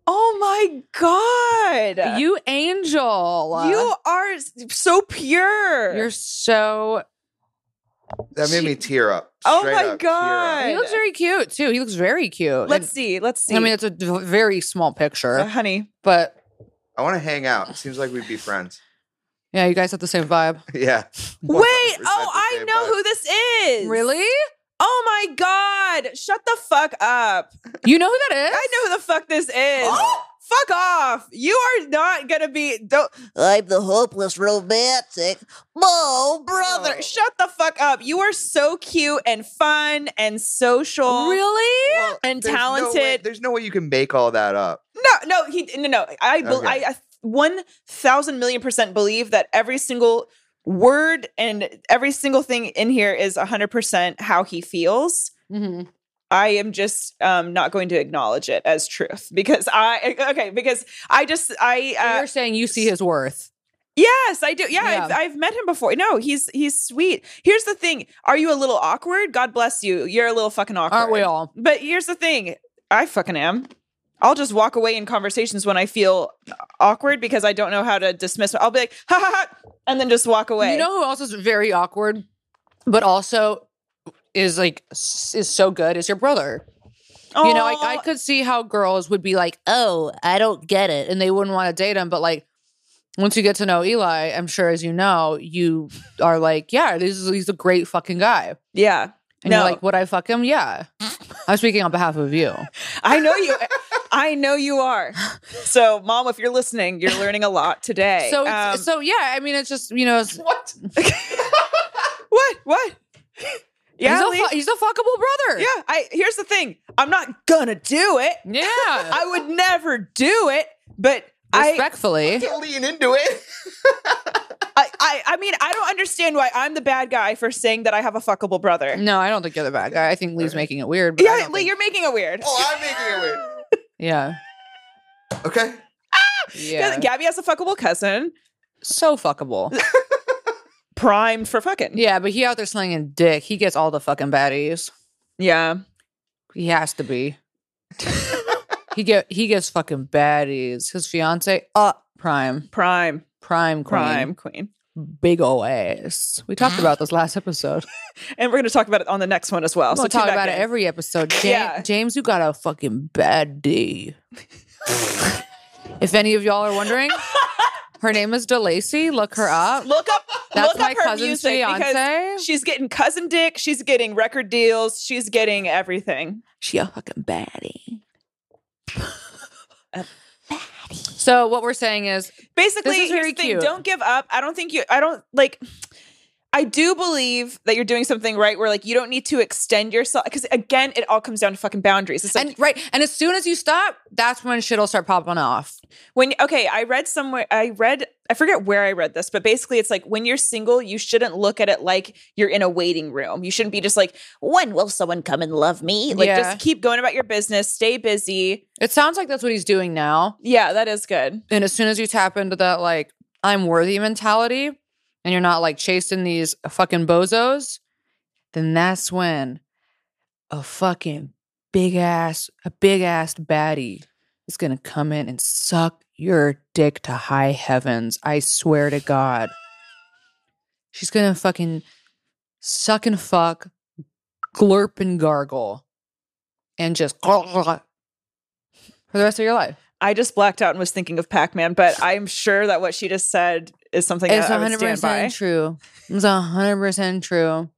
Oh my god. You angel. you are so pure. You're so. That made me tear up. Oh my up. God. He looks very cute too. He looks very cute. Let's And- see. Let's see. I mean, it's a d- very small picture, Uh, honey. but I want to hang out. It seems like we'd be friends. yeah, you guys have the same vibe. Yeah. Wait. Oh, I know vibe. who this is. Really? Oh my god. Shut the fuck up. You know who that is? I know who the fuck this is. Fuck off. You are not gonna be don't I'm the hopeless romantic. Oh, brother. brother. Shut the fuck up. You are so cute and fun and social. Really? Well, And there's no way- talented. there's no way you can make all that up. No, no, he no no. I bel Okay. I, I one thousand million percent believe that every single word and every single thing in here is hundred percent how he feels. Mm-hmm. I am just um not going to acknowledge it as truth because I okay because I just I uh, You're saying you see his worth. yes I do yeah, I've, Yeah. I've met him before no he's he's sweet here's the thing are you a little awkward God bless you you're a little fucking awkward Aren't we all? but here's the thing I fucking am. I'll just walk away in conversations when I feel awkward because I don't know how to dismiss it. I'll be like, ha ha ha, and then just walk away. You know who else is very awkward, but also is like is so good is your brother. You know, I, I could see how girls would be like, "Oh, I don't get it," and they wouldn't want to date him. But like, once you get to know Eli, I'm sure, as you know, you are like, "Yeah, this is, he's a great fucking guy." yeah. And no, you're like, "Would I fuck him?" Yeah. I'm speaking on behalf of you. I know you. I know you are. So, mom, if you're listening, you're learning a lot today. So, Um, so yeah. I mean, it's just you know, it's- What? what? What? Yeah, he's, a, fu- he's a fuckable brother. yeah. I here's the thing. I'm not gonna do it. Yeah. I would never do it. But I, Respectfully. To lean into it. I, I, I mean, I don't understand why I'm the bad guy for saying that I have a fuckable brother. No, I don't think you're the bad guy. I think Lee's making it weird. But Yeah, Lee, think- you're making it weird. oh, I'm making it weird. yeah. Okay. Yeah. Gabby has a fuckable cousin, So fuckable. primed for fucking. Yeah, but he out there slinging dick. He gets all the fucking baddies. Yeah. He has to be. he get he gets fucking baddies. His fiance, uh, prime, Prime. prime, queen, Prime queen. big ol' ass. We talked about this last episode. And we're going to talk about it on the next one as well. We'll so talk about it every episode. James, Yeah. James, you got a fucking bad D. if any of y'all are wondering, her name is DeLacy. Look her up. Look up. That's look my up her cousin's music fiance. because she's getting cousin dick. She's getting record deals. She's getting everything. She a fucking baddie. So what we're saying is, Basically, This is very the thing. Don't give up. I don't think you. I don't like. I do believe that you're doing something right where like you don't need to extend yourself because again it all comes down to fucking boundaries. It's like and right, and as soon as you stop, that's when shit'll start popping off. when okay i read somewhere i read i forget where i read this but basically it's like when you're single you shouldn't look at it like you're in a waiting room you shouldn't be just like When will someone come and love me? like Yeah. just keep going about your business stay busy It sounds like that's what he's doing now. yeah that is good And as soon as you tap into that, like, I'm worthy mentality, and you're not like chasing these fucking bozos, then that's when a fucking big ass, a big ass baddie is gonna come in and suck your dick to high heavens. I swear to God. She's gonna fucking suck and fuck, glurp and gargle, and just for the rest of your life. i just blacked out and was thinking of pac-man but i'm sure that what she just said is something It's that i would hundred stand by percent true. It's hundred percent true.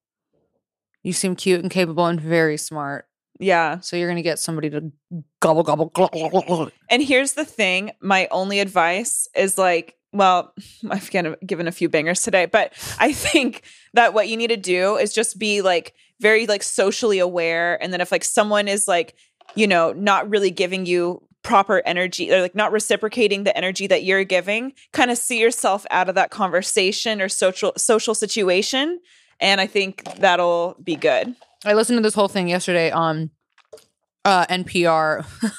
You seem cute and capable and very smart. Yeah. So you're gonna get somebody to gobble gobble. gobble, gobble. And here's the thing my only advice is like, well, I've given a few bangers today, but I think that what you need to do is just be like very like socially aware. And then if like someone is like, you know, not really giving you proper energy or like not reciprocating the energy that you're giving, kind of see yourself out of that conversation or social social situation. And I think that'll be good. I listened to this whole thing yesterday on uh, NPR.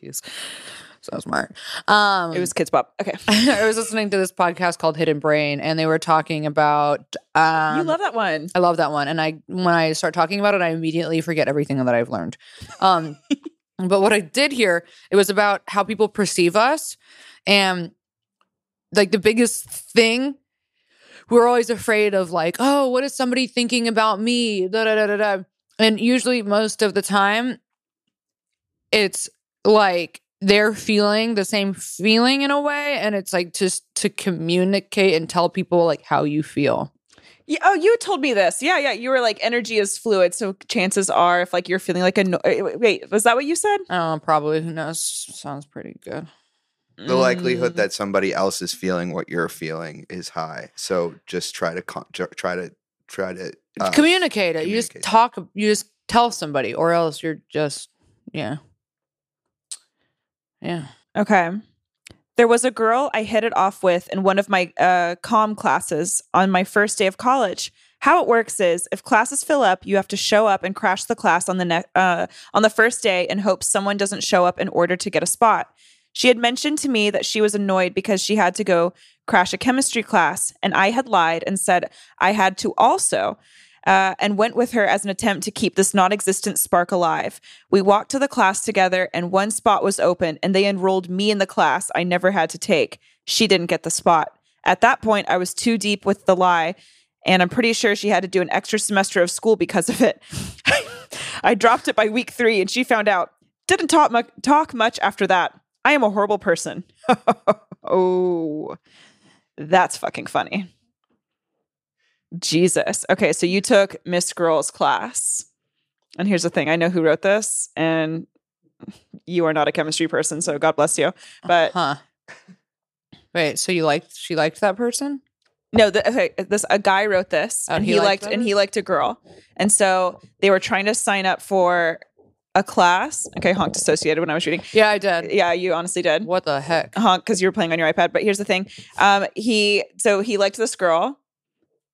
Please, so smart. Um, It was Kids pop Okay. I was listening to this podcast called Hidden Brain, and they were talking about. Um, you love that one. I love that one, and I when I start talking about it, I immediately forget everything that I've learned. Um, but what I did hear, it was about how people perceive us, and like the biggest thing, we're always afraid of like, oh, what is somebody thinking about me? Da da da da da. And usually, most of the time, it's like they're feeling the same feeling in a way, and it's like just to communicate and tell people like how you feel. Yeah, oh, you told me this. Yeah, yeah. You were like, energy is fluid. So chances are, if like you're feeling like a no- wait, wait, was that what you said? I probably. Who knows? Sounds pretty good. The likelihood Mm. that somebody else is feeling what you're feeling is high. So just try to con- try to try to uh, communicate it. You just talk. You just tell somebody, or else you're just yeah, yeah. Okay. There was a girl I hit it off with in one of my uh, comm classes on my first day of college. How it works is, if classes fill up, you have to show up and crash the class on the ne- uh, on the first day and hope someone doesn't show up in order to get a spot. She had mentioned to me that she was annoyed because she had to go crash a chemistry class, and I had lied and said I had to also, uh, and went with her as an attempt to keep this non existent spark alive. We walked to the class together, and one spot was open, and they enrolled me in the class I never had to take. She didn't get the spot. At that point, I was too deep with the lie, and I'm pretty sure she had to do an extra semester of school because of it. I dropped it by week three, and she found out. Didn't talk, mu- talk much after that. I am a horrible person. oh, that's fucking funny. Jesus. Okay, so you took Miss Girl's class. And here's the thing I know who wrote this, and you are not a chemistry person, so God bless you. But Huh. Wait. So you liked? She liked that person? no, the, okay, this a guy wrote this, Oh, and he he, liked liked and he liked a girl, and so they were trying to sign up for a class. Okay, honked associated when I was reading. Yeah, I did. Yeah, you honestly did. What the heck? honk because you were playing on your iPad. But here's the thing. Um, he so he liked this girl,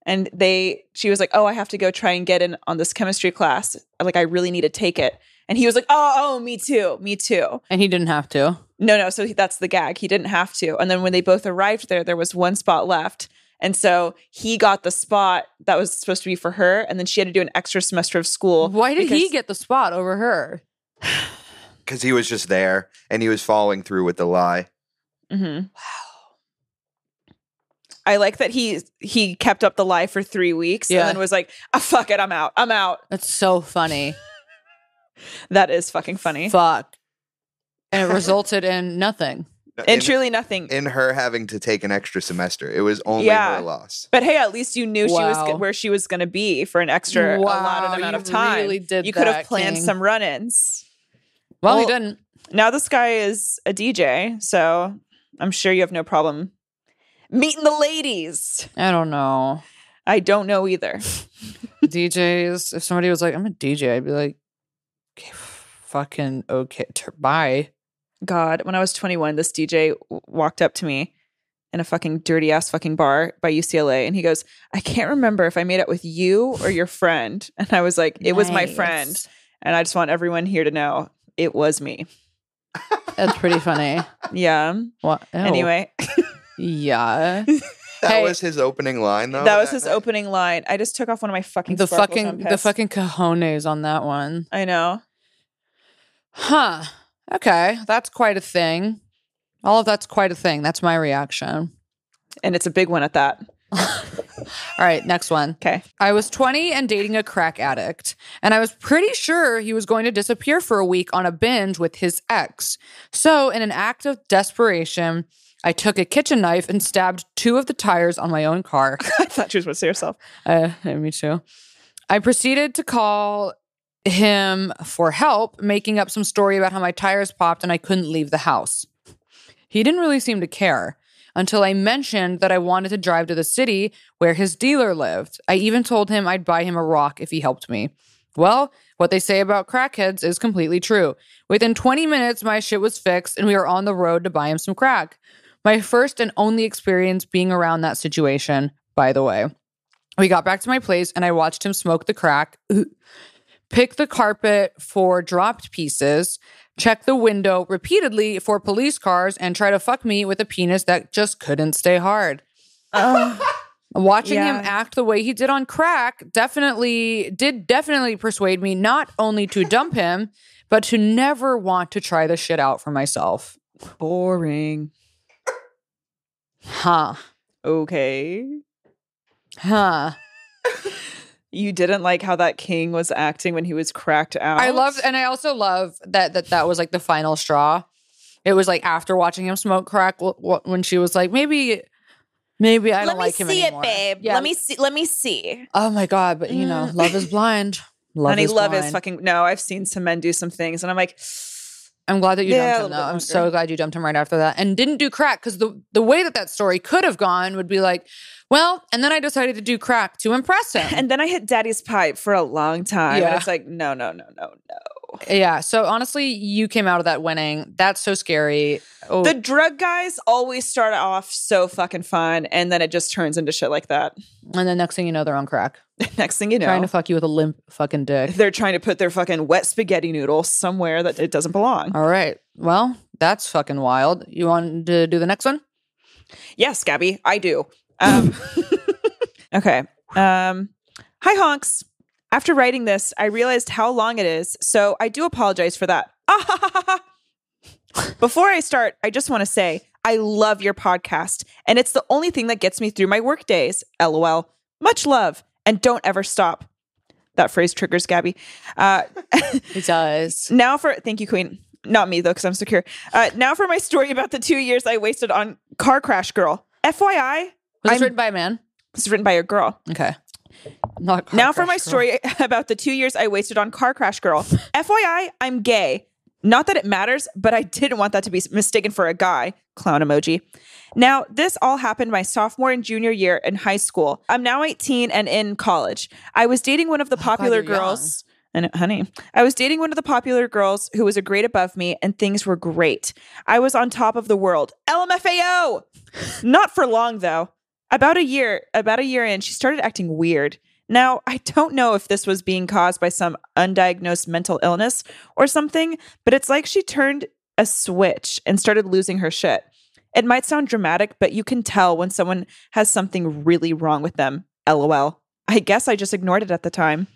and they she was like, Oh, I have to go try and get in on this chemistry class. Like, I really need to take it. And he was like, Oh, oh, me too, me too. And he didn't have to. No, no. So he, that's the gag. He didn't have to. And then when they both arrived there, there was one spot left. And so he got the spot that was supposed to be for her. And then she had to do an extra semester of school. Why did he get the spot over her? because he was just there and he was following through with the lie. Mm-hmm. Wow. I like that he he kept up the lie for three weeks Yeah. and then was like, oh, "Fuck it, I'm out. I'm out." That's so funny. That is fucking funny Fuck. And it resulted in nothing. and in, truly nothing. in her having to take an extra semester, it was only Yeah. her loss. but hey, at least you knew she was where she was going to be for an extra allotted Wow, amount of time. really did you could have planned King. some run-ins. Well, he didn't. Now this guy is a DJ, so I'm sure you have no problem meeting the ladies. I don't know. I don't know either. DJs, if somebody was like, I'm a DJ, I'd be like, okay, fucking okay. Tur- Bye. God, when I was 21, this DJ w- walked up to me in a fucking dirty ass fucking bar by UCLA and he goes, I can't remember if I made out with you or your friend. And I was like, it was my friend. And I just want everyone here to know it was me. That's pretty funny. Yeah. What? ew. Anyway, Yeah. That Hey. was his opening line, though. that was his night? opening line. I just took off one of my fucking the fucking the fucking cojones on that one. I know. Huh. Okay. That's quite a thing. All of that's quite a thing. That's my reaction. And it's a big one at that. All right, next one. Okay. I was 20 and dating a crack addict, and I was pretty sure he was going to disappear for a week on a binge with his ex. So, in an act of desperation, I took a kitchen knife and stabbed two of the tires on my own car. I thought you were supposed to say yourself. Uh, me too. I proceeded to call him for help, making up some story about how my tires popped and I couldn't leave the house. He didn't really seem to care until I mentioned that I wanted to drive to the city where his dealer lived. I even told him I'd buy him a rock if he helped me. Well, what they say about crackheads is completely true. Within 20 minutes, my shit was fixed and we were on the road to buy him some crack. My first and only experience being around that situation, by the way. We got back to my place and I watched him smoke the crack, pick the carpet for dropped pieces, check the window repeatedly for police cars, and try to fuck me with a penis that just couldn't stay hard. Watching him act the way he did on crack definitely did definitely persuade me not only to dump him, but to never want to try the shit out for myself. Boring. Huh. Okay. Huh. You didn't like how that king was acting when he was cracked out. I love, and I also love that that that was like the final straw. It was like after watching him smoke crack, when she was like, maybe, maybe I Let don't me like him anymore. Let me see it, babe. Yeah. Let me see. Let me see. Oh my god! But you know, mm. love is blind. Love Honey, is love blind. is fucking. No, I've seen some men do some things, and I'm like, I'm glad that you Yeah, dumped him. Though. I'm so glad you dumped him right after that, and didn't do crack because the the way that that story could have gone would be like, well, and then I decided to do crack to impress him. and then I hit daddy's pipe for a long time. Yeah. And it's like, no, no, no, no, no. yeah. So honestly, you came out of that winning. That's so scary. Oh, The drug guys always start off so fucking fun, and then it just turns into shit like that. and then next thing you know, they're on crack, Next thing you know, trying to fuck you with a limp fucking dick. they're trying to put their fucking wet spaghetti noodle somewhere that it doesn't belong. All right. Well, that's fucking wild. You want to do the next one? Yes, Gabby, I do. Um, okay. Um, hi, honks. After writing this, I realized how long it is, so I do apologize for that. Before I start, I just want to say I love your podcast, and it's the only thing that gets me through my work days. LOL. Much love, and don't ever stop. That phrase triggers Gabby. Uh, It does. now for thank you, Queen. Not me though, because I'm secure. Uh, now for my story about the two years I wasted on Car Crash Girl. FYI, Was this I'm- written by a man? this is written by a girl. Okay. Not now for my Girl. story about the two years I wasted on Car Crash Girl. FYI, I'm gay. Not that it matters, but I didn't want that to be mistaken for a guy. Clown emoji. Now, this all happened my sophomore and junior year in high school. I'm now 18 and in college. I was dating one of the oh, popular you're young. girls. And honey, I was dating one of the popular girls who was a grade above me, and things were great. I was on top of the world. LMFAO! Not for long though. About a year, about a year in, she started acting weird. Now, I don't know if this was being caused by some undiagnosed mental illness or something, but it's like she turned a switch and started losing her shit. It might sound dramatic, but you can tell when someone has something really wrong with them. LOL. I guess I just ignored it at the time.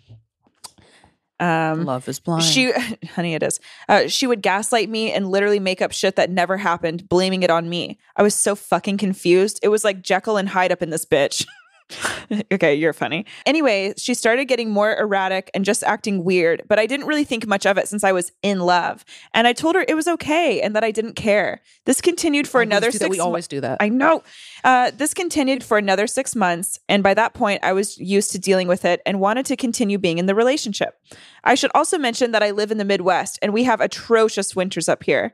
Um, Love is blind. she, honey, it is. Uh, she would gaslight me and literally make up shit that never happened, blaming it on me. I was so fucking confused. It was like Jekyll and Hyde up in this bitch. okay, you're funny. Anyway, she started getting more erratic and just acting weird, but I didn't really think much of it since I was in love. And I told her it was okay and that I didn't care. This continued for another that. six We mo- always do that. I know. Uh, this continued for another six months. And by that point, I was used to dealing with it and wanted to continue being in the relationship. I should also mention that I live in the Midwest and we have atrocious winters up here.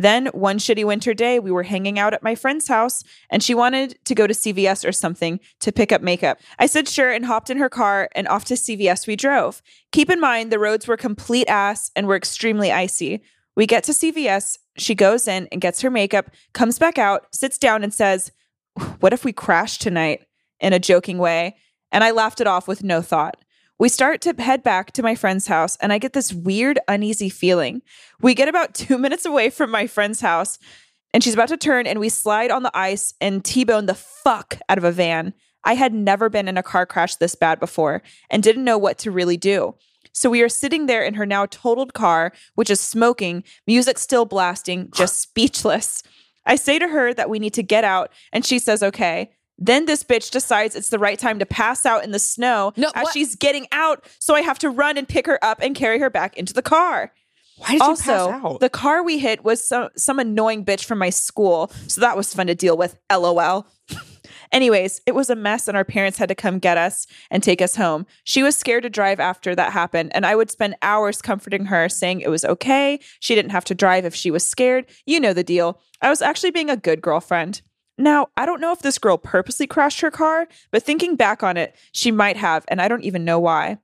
Then, one shitty winter day, we were hanging out at my friend's house and she wanted to go to CVS or something to pick up makeup. I said sure and hopped in her car and off to CVS we drove. Keep in mind, the roads were complete ass and were extremely icy. We get to CVS, she goes in and gets her makeup, comes back out, sits down and says, What if we crash tonight? in a joking way. And I laughed it off with no thought. We start to head back to my friend's house, and I get this weird, uneasy feeling. We get about two minutes away from my friend's house, and she's about to turn, and we slide on the ice and T bone the fuck out of a van. I had never been in a car crash this bad before and didn't know what to really do. So we are sitting there in her now totaled car, which is smoking, music still blasting, just speechless. I say to her that we need to get out, and she says, okay. Then this bitch decides it's the right time to pass out in the snow No, as what? she's getting out. So I have to run and pick her up and carry her back into the car. Why did also, you pass out? the car we hit was some some annoying bitch from my school, so that was fun to deal with. LOL. Anyways, it was a mess, and our parents had to come get us and take us home. She was scared to drive after that happened, and I would spend hours comforting her, saying it was okay. She didn't have to drive if she was scared. You know the deal. I was actually being a good girlfriend. Now, I don't know if this girl purposely crashed her car, but thinking back on it, she might have, and I don't even know why.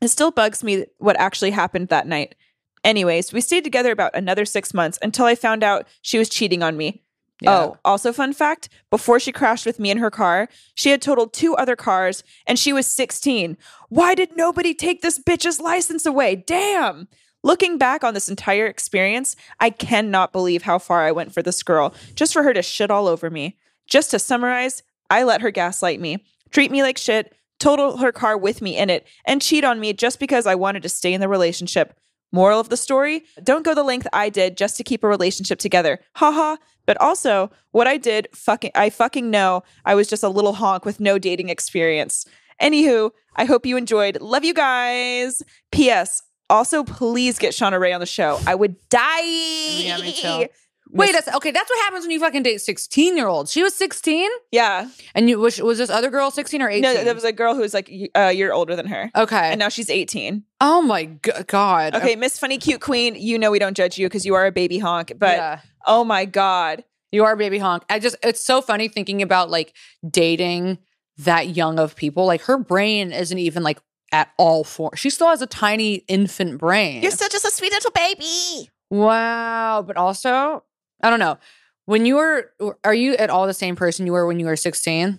It still bugs me what actually happened that night. Anyways, we stayed together about another six months until I found out she was cheating on me. Yeah. Oh, also, fun fact before she crashed with me in her car, she had totaled two other cars and she was 16. Why did nobody take this bitch's license away? Damn. Looking back on this entire experience, I cannot believe how far I went for this girl just for her to shit all over me. Just to summarize, I let her gaslight me, treat me like shit, total her car with me in it, and cheat on me just because I wanted to stay in the relationship. Moral of the story don't go the length I did just to keep a relationship together. Haha. But also, what I did, fucking, I fucking know I was just a little honk with no dating experience. Anywho, I hope you enjoyed. Love you guys. P.S. Also, please get Shauna Ray on the show. I would die. Yeah, me too. Wait, that's okay. That's what happens when you fucking date sixteen year olds. She was sixteen, Yeah. and you was, was this other girl sixteen or eighteen? No, there was a girl who was like y- uh, a year older than her. okay. And now she's 18. oh my g- god. Okay, Miss Funny Cute Queen, you know we don't judge you because you are a baby honk, but Yeah. oh my God. You are a baby honk. I just it's so funny thinking about like dating that young of people. Like her brain isn't even like at all for she still has a tiny infant brain. You're still just a sweet little baby. wow. But also, I don't know. When you were are you at all the same person you were when you were 16?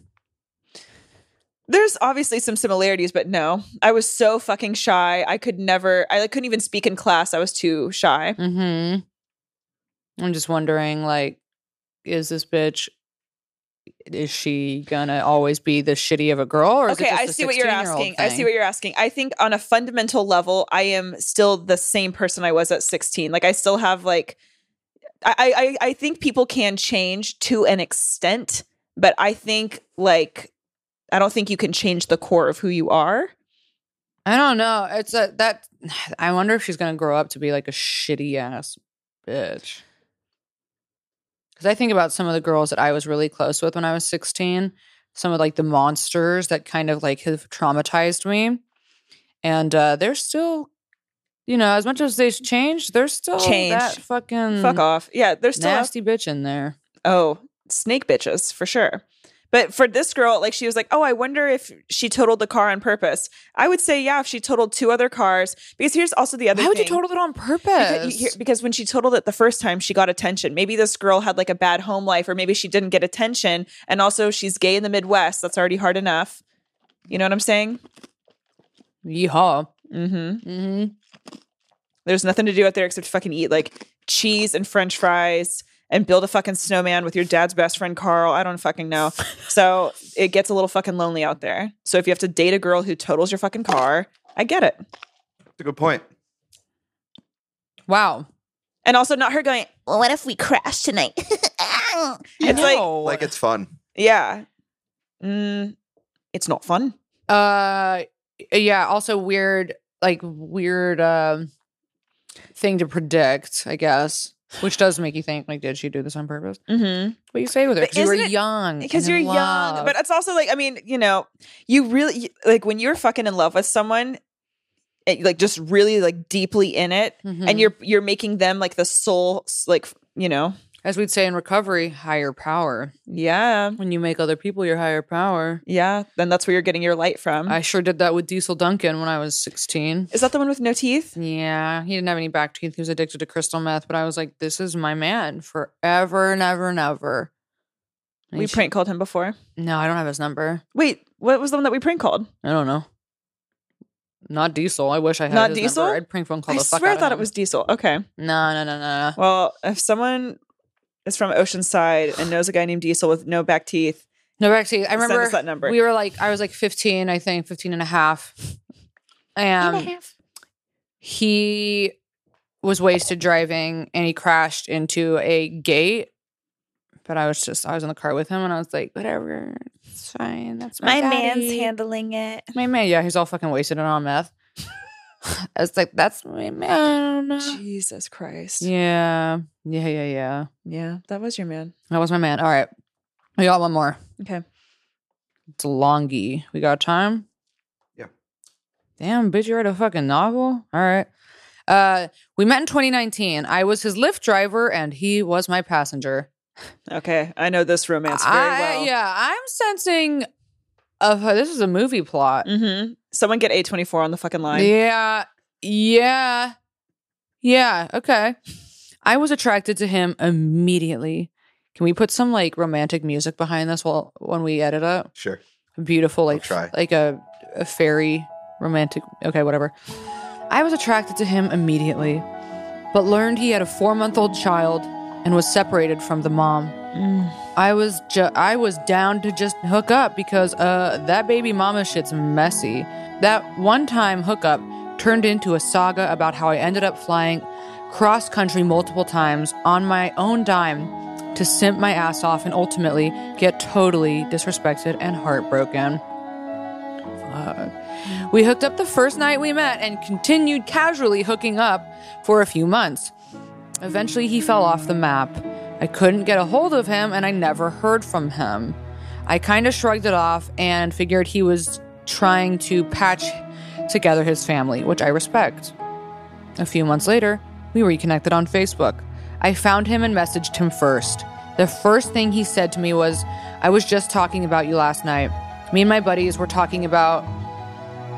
There's obviously some similarities, but no. I was so fucking shy. I could never, I couldn't even speak in class. I was too shy. Mm-hmm. I'm just wondering, like, is this bitch is she gonna always be the shitty of a girl or is it Okay, I see what you're 16-year-old asking. I see what you're asking. I think on a fundamental level, I am still the same person I was at 16. Like I still have like I I I think people can change to an extent, but I think like I don't think you can change the core of who you are. I don't know. It's a that I wonder if she's gonna grow up to be like a shitty ass bitch. Because I think about some of the girls that I was really close with when I was 16, some of like the monsters that kind of like have traumatized me. And uh they're still, you know, as much as they've changed, they're still Changed. that fucking Fuck off. Yeah, they're still a- nasty bitch in there. Oh, snake bitches for sure. But for this girl, like she was like, "Oh, I wonder if she totaled the car on purpose." I would say, yeah, if she totaled two other cars, because here's also the other. Why would you total it on Because, purpose? you because when she totaled it the first time, she got attention. Maybe this girl had like a bad home life, or maybe she didn't get attention. And also, she's gay in the Midwest. That's already hard enough. You know what I'm saying? Yeehaw. Mm-hmm. Mm-hmm. There's nothing to do out there except fucking eat like cheese and French fries and build a fucking snowman with your dad's best friend Carl. I don't fucking know. So it gets a little fucking lonely out there. So if you have to date a girl who totals your fucking car, I get it. That's a good point. Wow. And also not her going, Well, what if we crash tonight? It's like- No. Like it's fun. yeah. Mm, it's not fun. Uh, yeah. Also weird, like weird um thing to predict, I guess. Which does make you think, like, did she do this on purpose? Mm-hmm. What you say with her? Because you were it- young. Because you're in young. But it's also like, I mean, you know, you really, you- like when you're fucking in love with someone, it, like just really like deeply in it, Mhm. and you're you're making them like the soul, like, you know, as we'd say in recovery, higher power. yeah. When you make other people your higher power. Yeah, then that's where you're getting your light from. I sure did that with Diesel Duncan when I was 16. Is that the one with no teeth? Yeah, he didn't have any back teeth. He was addicted to crystal meth, but I was like, this is my man forever and ever and ever. And We prank called him before. No, I don't have his number. Wait, what was the one that we prank called? I don't know. Not Diesel. I wish I had Not Diesel? Number. I'd prank phone call I the swear I thought it was Diesel. Okay. No, no, no, no, no. Well, if someone is from Oceanside and knows a guy named Diesel with no back teeth, No, back teeth. I remember that number. we were like, I was like 15, I think, 15 and a half. And he was wasted driving and he crashed into a gate. But I was just, I was in the car with him and I was like, whatever, it's fine. That's my, daddy. handling it. My man, yeah, he's all fucking wasted and on meth. I was like, that's my man. Jesus Christ. Yeah, yeah, yeah, yeah. Yeah, that was your man. That was my man. All right, we got one more. Okay. It's longy. We got time? Yeah. Damn, bitch, you read a fucking novel? All right. Uh, we met in 2019. I was his Lyft driver and he was my passenger. Okay, I know this romance very I- well. Yeah, I'm sensing of her. this is a movie plot. Mm-hmm. Someone get A24 on the fucking line. Yeah. Yeah. Yeah. Okay. I was attracted to him immediately. Can we put some like romantic music behind this while when we edit it? Sure. Beautiful, like try. like a, a fairy romantic. Okay, whatever. I was attracted to him immediately, but learned he had a four month old child and was separated from the mom. I was ju- I was down to just hook up because uh that baby mama shit's messy. That one time hookup turned into a saga about how I ended up flying cross country multiple times on my own dime to simp my ass off and ultimately get totally disrespected and heartbroken. Fuck. We hooked up the first night we met and continued casually hooking up for a few months. Eventually, he fell off the map. I couldn't get a hold of him and I never heard from him. I kind of shrugged it off and figured he was trying to patch together his family, which I respect. A few months later, we reconnected on Facebook. I found him and messaged him first. The first thing he said to me was, I was just talking about you last night. Me and my buddies were talking about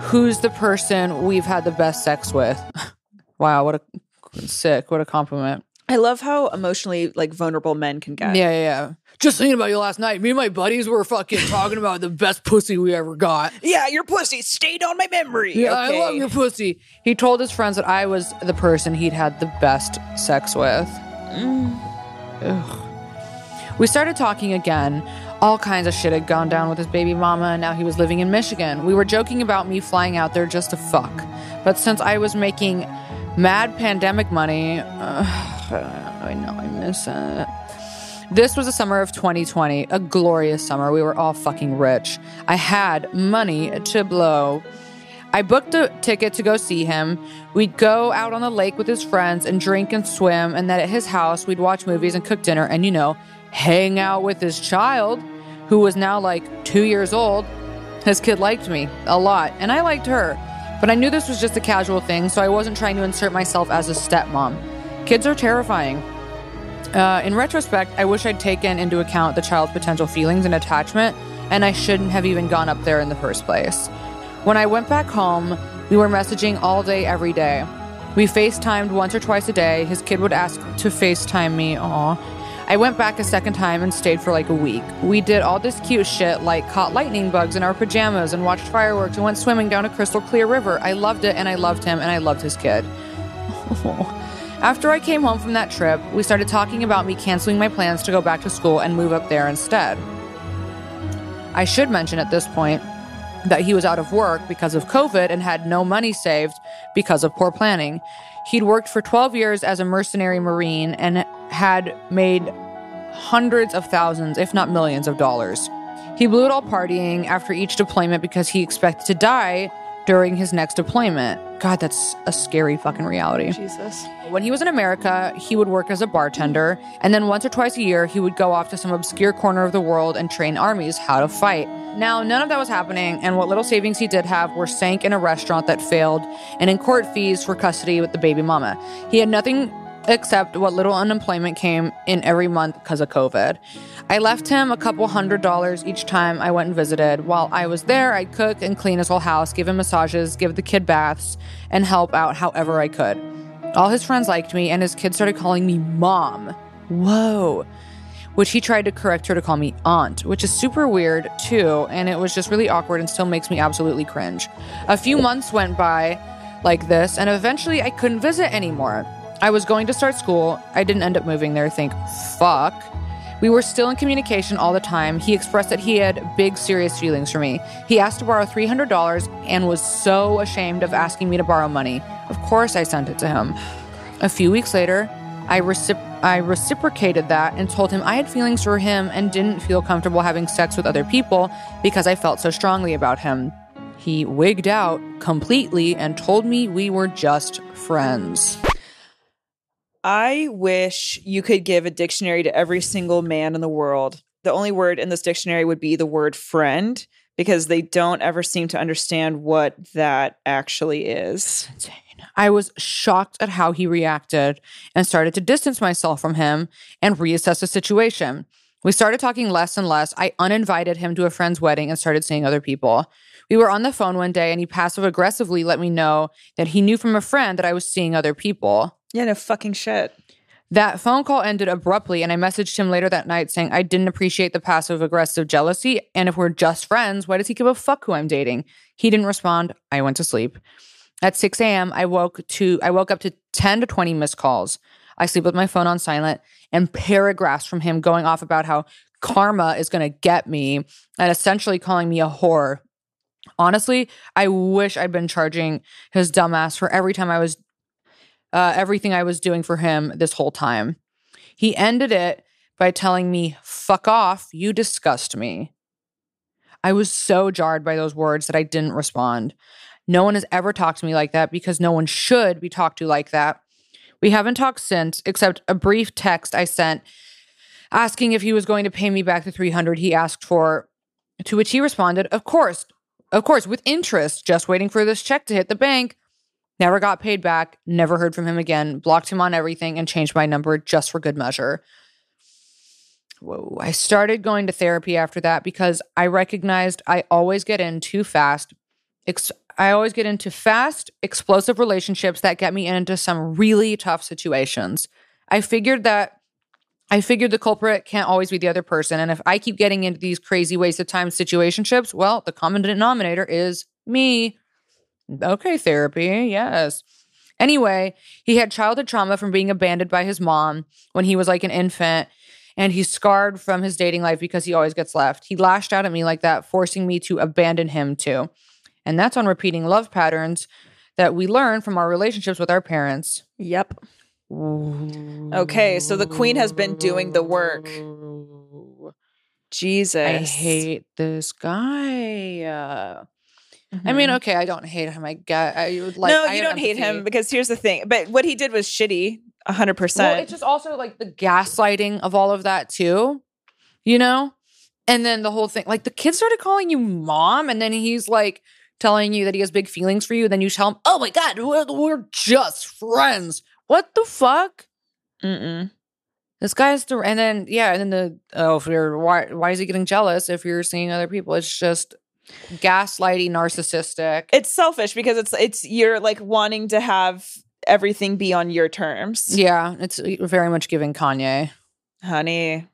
who's the person we've had the best sex with. wow, what a sick, what a compliment. I love how emotionally like vulnerable men can get. Yeah, yeah, yeah. Just thinking about you last night. Me and my buddies were fucking talking about the best pussy we ever got. Yeah, your pussy stayed on my memory. Yeah, okay. I love your pussy. He told his friends that I was the person he'd had the best sex with. Mm. Ugh. We started talking again. All kinds of shit had gone down with his baby mama, and now he was living in Michigan. We were joking about me flying out there just to fuck. But since I was making mad pandemic money, ugh, Uh, I know I miss it. This was the summer of 2020, a glorious summer. We were all fucking rich. I had money to blow. I booked a ticket to go see him. We'd go out on the lake with his friends and drink and swim, and then at his house, we'd watch movies and cook dinner and, you know, hang out with his child, who was now like two years old. His kid liked me a lot, and I liked her. But I knew this was just a casual thing, so I wasn't trying to insert myself as a stepmom. Kids are terrifying. Uh, in retrospect, I wish I'd taken into account the child's potential feelings and attachment, and I shouldn't have even gone up there in the first place. When I went back home, we were messaging all day, every day. We FaceTimed once or twice a day. His kid would ask to FaceTime me. Aw. I went back a second time and stayed for like a week. We did all this cute shit like caught lightning bugs in our pajamas and watched fireworks and went swimming down a crystal clear river. I loved it and I loved him and I loved his kid. After I came home from that trip, we started talking about me canceling my plans to go back to school and move up there instead. I should mention at this point that he was out of work because of COVID and had no money saved because of poor planning. He'd worked for 12 years as a mercenary Marine and had made hundreds of thousands, if not millions, of dollars. He blew it all partying after each deployment because he expected to die during his next deployment. God, that's a scary fucking reality. Jesus. When he was in America, he would work as a bartender, and then once or twice a year, he would go off to some obscure corner of the world and train armies how to fight. Now, none of that was happening, and what little savings he did have were sank in a restaurant that failed and in court fees for custody with the baby mama. He had nothing except what little unemployment came in every month because of COVID. I left him a couple hundred dollars each time I went and visited. While I was there, I'd cook and clean his whole house, give him massages, give the kid baths, and help out however I could. All his friends liked me, and his kids started calling me mom. Whoa. Which he tried to correct her to call me aunt, which is super weird too, and it was just really awkward and still makes me absolutely cringe. A few months went by like this, and eventually I couldn't visit anymore. I was going to start school. I didn't end up moving there, think, fuck. We were still in communication all the time. He expressed that he had big, serious feelings for me. He asked to borrow $300 and was so ashamed of asking me to borrow money. Of course, I sent it to him. A few weeks later, I, recip- I reciprocated that and told him I had feelings for him and didn't feel comfortable having sex with other people because I felt so strongly about him. He wigged out completely and told me we were just friends. I wish you could give a dictionary to every single man in the world the only word in this dictionary would be the word friend because they don't ever seem to understand what that actually is. I was shocked at how he reacted and started to distance myself from him and reassess the situation. We started talking less and less. I uninvited him to a friend's wedding and started seeing other people. We were on the phone one day and he passive aggressively let me know that he knew from a friend that I was seeing other people. Yeah, no fucking shit. That phone call ended abruptly, and I messaged him later that night saying I didn't appreciate the passive aggressive jealousy. And if we're just friends, why does he give a fuck who I'm dating? He didn't respond. I went to sleep. At 6 a.m., I woke to I woke up to 10 to 20 missed calls. I sleep with my phone on silent and paragraphs from him going off about how karma is gonna get me and essentially calling me a whore. Honestly, I wish I'd been charging his dumbass for every time I was uh, everything I was doing for him this whole time. He ended it by telling me, fuck off, you disgust me. I was so jarred by those words that I didn't respond. No one has ever talked to me like that because no one should be talked to like that. We haven't talked since, except a brief text I sent asking if he was going to pay me back the 300 he asked for, to which he responded, Of course, of course, with interest, just waiting for this check to hit the bank. Never got paid back, never heard from him again, blocked him on everything, and changed my number just for good measure. Whoa. I started going to therapy after that because I recognized I always get in too fast. Ex- I always get into fast, explosive relationships that get me into some really tough situations. I figured that I figured the culprit can't always be the other person. And if I keep getting into these crazy waste of time situationships, well, the common denominator is me. Okay, therapy. Yes. Anyway, he had childhood trauma from being abandoned by his mom when he was like an infant, and he's scarred from his dating life because he always gets left. He lashed out at me like that, forcing me to abandon him too. And that's on repeating love patterns that we learn from our relationships with our parents. Yep. Okay, so the queen has been doing the work. Jesus. I hate this guy. Uh, I mean, Mhm. okay, I don't hate him. I get. I would like. no, you don't hate him because here's the thing. But what he did was shitty, hundred Well, percent. it's just also like the gaslighting of all of that too, you know. And then the whole thing, like the kid started calling you mom, and then he's like telling you that he has big feelings for you. Then you tell him, "Oh my god, we're, we're just friends." What the fuck? Mm-mm. This guy's the, and then yeah, and then the oh, if you're why why is he getting jealous if you're seeing other people? It's just gaslighty, narcissistic. It's selfish because it's it's you're like wanting to have everything be on your terms. yeah, it's uh, very much giving Kanye. honey.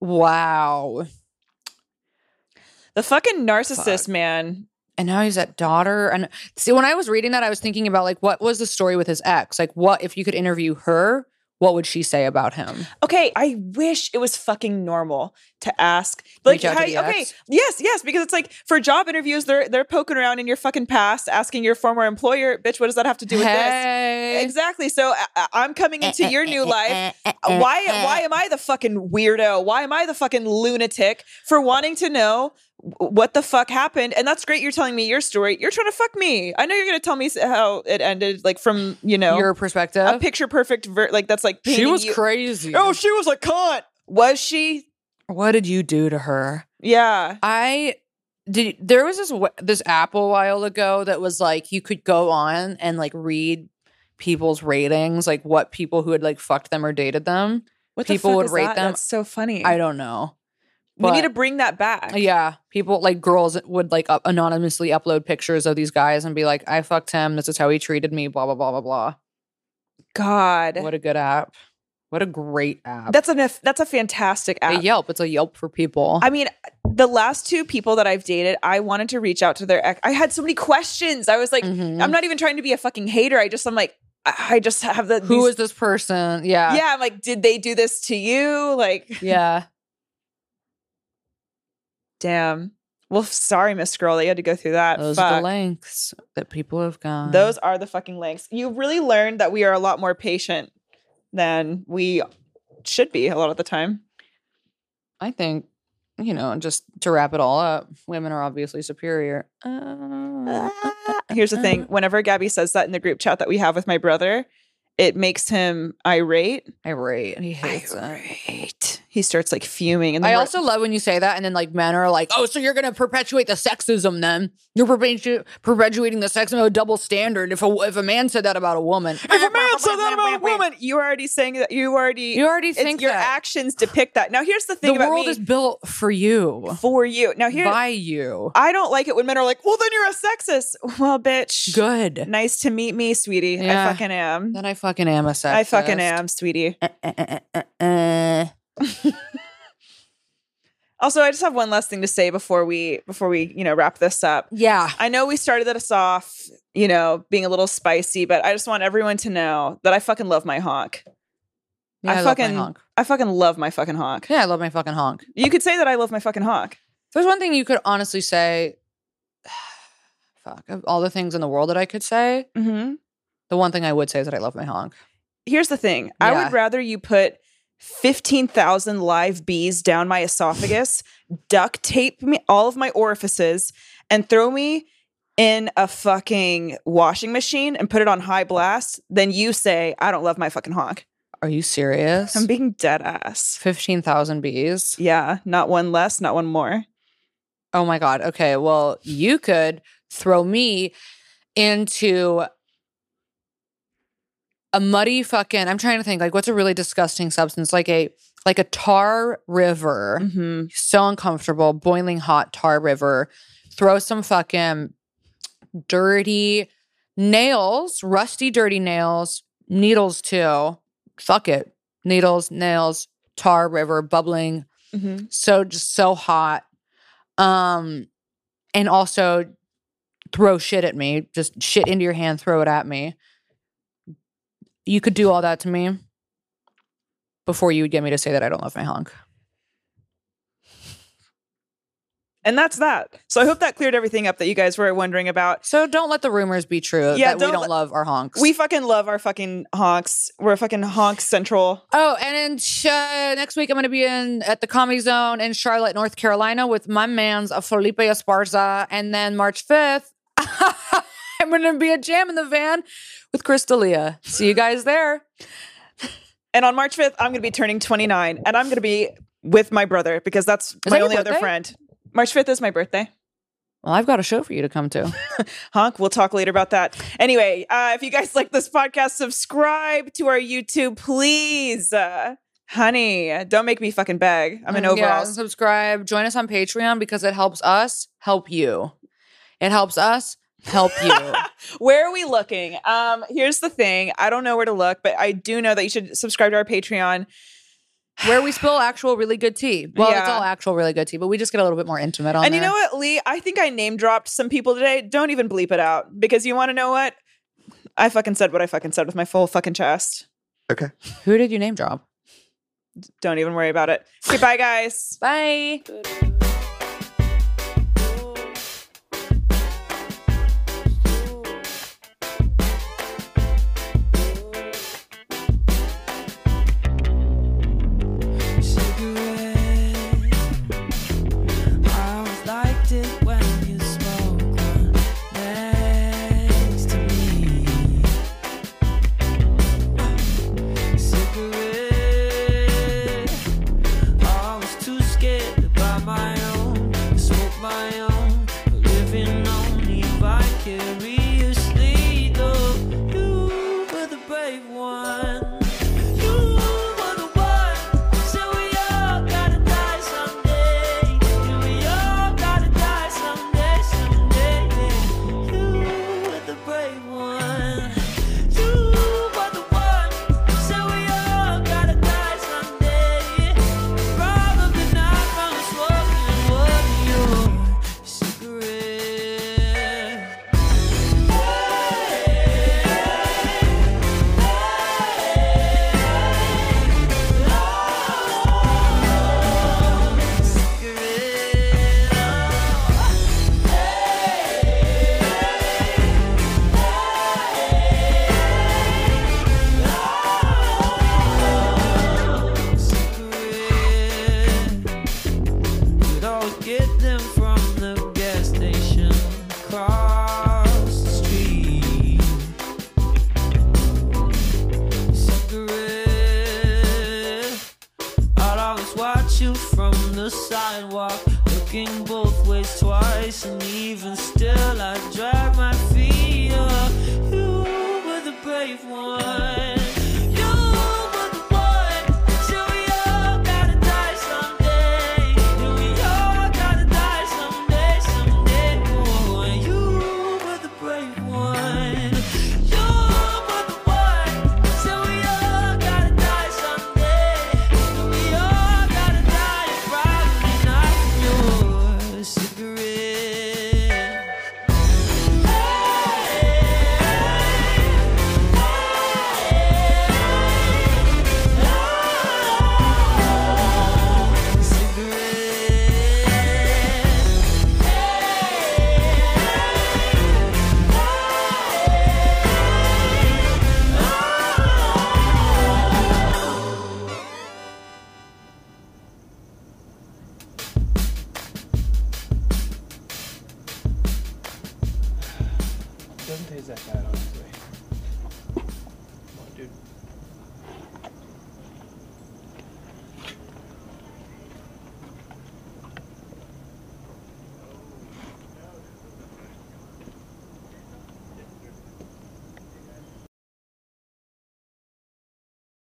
Wow. The fucking narcissist Fuck. man. And now he's that daughter. And see, when I was reading that, I was thinking about like what was the story with his ex? Like, what if you could interview her? What would she say about him? Okay, I wish it was fucking normal to ask. Like, Reach out to the okay, ex? yes, yes, because it's like for job interviews, they're they're poking around in your fucking past, asking your former employer, bitch, what does that have to do with this? Exactly. So I- I, I'm coming into your new life. Why why am I the fucking weirdo? Why am I the fucking lunatic for wanting to know what the fuck happened? And that's great. You're telling me your story. You're trying to fuck me. I know you're gonna tell me how it ended, like from you know Your perspective. a picture perfect. Ver- like that's like she was you- crazy. Oh, she was a cunt. Was she? what did you do to her? Yeah. I did. There was this this app a while ago that was like you could go on and like read people's ratings, like what people who had like fucked them or dated them. What People would is rate that? them. That's so funny. I don't know. We need to bring that back. Yeah, people like girls would like up, anonymously upload pictures of these guys and be like, "I fucked him. This is how he treated me." Blah blah blah blah blah. God. What a good app! What a great app! that's a that's a fantastic a app. Yelp. It's a Yelp for people. I mean, the last two people that I've dated, I wanted to reach out to their ex. I had so many questions. I was like, Mhm. I'm not even trying to be a fucking hater. I just, I'm like, I I just have the. Who these- is this person? Yeah, Yeah, I'm like, did they do this to you? Like, yeah. Damn. Well, sorry, Miss Girl, you had to go through that. Those are the lengths that people have gone. Those are the fucking lengths. You really learned that we are a lot more patient than we should be a lot of the time. I think, you know, just to wrap it all up, women are obviously superior. Uh, Here's the thing whenever Gabby says that in the group chat that we have with my brother, it makes him irate. irate. He hates it. Irate. he starts like fuming. And I also love when you say that, and then like men are like, "Oh, so you're gonna perpetuate the sexism? Then you're perpetu- perpetuating the sexism, a double standard. If a if a man said that about a woman, if a man said that about a woman, you're already saying that you already you already it's- think your that actions depict that. Now here's the thing the about world me is built for you, for you. Now here by you. I don't like it when men are like, "Well, then you're a sexist." Well, bitch. Good. Nice to meet me, sweetie. Yeah. I fucking am. Then I fucking am a sexist. I fucking am, sweetie. Uh, Also, I just have one last thing to say before we before we, you know, wrap this up. yeah. I know we started this off, you know, being a little spicy, but I just want everyone to know that I fucking love my honk. Yeah, I, love my fucking honk. I fucking love my fucking honk. Yeah, I love my fucking honk. You could say that I love my fucking honk. If There's one thing you could honestly say. Fuck, of all the things in the world that I could say, Mm-hmm. the one thing I would say is that I love my honk. Here's the thing. I would rather you put 15,000 live bees down my esophagus, duct tape me all of my orifices, and throw me in a fucking washing machine and put it on high blast then you say, I don't love my fucking honk. Are you serious? I'm being dead ass. 15,000 bees. Yeah, not one less, not one more. Oh my God. Okay. Well, you could throw me into a muddy fucking, I'm trying to think, like, what's a really disgusting substance? Like a, like a tar river. Mm-hmm. So uncomfortable, boiling hot tar river. Throw some fucking dirty nails, rusty, dirty nails, needles too. Fuck it. Needles, nails, tar river, bubbling Mm-hmm. so just so hot um and also throw shit at me just shit into your hand throw it at me you could do all that to me before you would get me to say that i don't love my honk And that's that. So I hope that cleared everything up that you guys were wondering about. so don't let the rumors be true Yeah, that we don't don't let- love our honks We fucking love our fucking honks. We're fucking honk central. oh and then sh- next week i'm going to be in at the comedy zone in charlotte north carolina with my man's uh, felipe esparza and then march 5th i'm going to be at jam in the van with crystalia see you guys there And on March 5th, I'm going to be turning 29 and I'm going to be with my brother because that's my that only other friend. March 5th is my birthday. Well, I've got a show for you to come to. Honk. We'll talk later about that. Anyway, uh, if you guys like this podcast, subscribe to our YouTube, please. Uh, honey, don't make me fucking beg. I'm in Mm, Yeah, subscribe. Join us on Patreon because it helps us help you. It helps us help you. Where are we looking? Um, here's the thing. I don't know where to look, but I do know that you should subscribe to our Patreon. Where we spill actual really good tea. Well, it's all actual really good tea, but we just get a little bit more intimate on and you know what, Lee? I think I name dropped some people today. Don't even bleep it out because you want to know what? I fucking said what I fucking said with my full fucking chest. Okay. Who did you name drop? Don't even worry about it. Okay, bye, guys. Bye.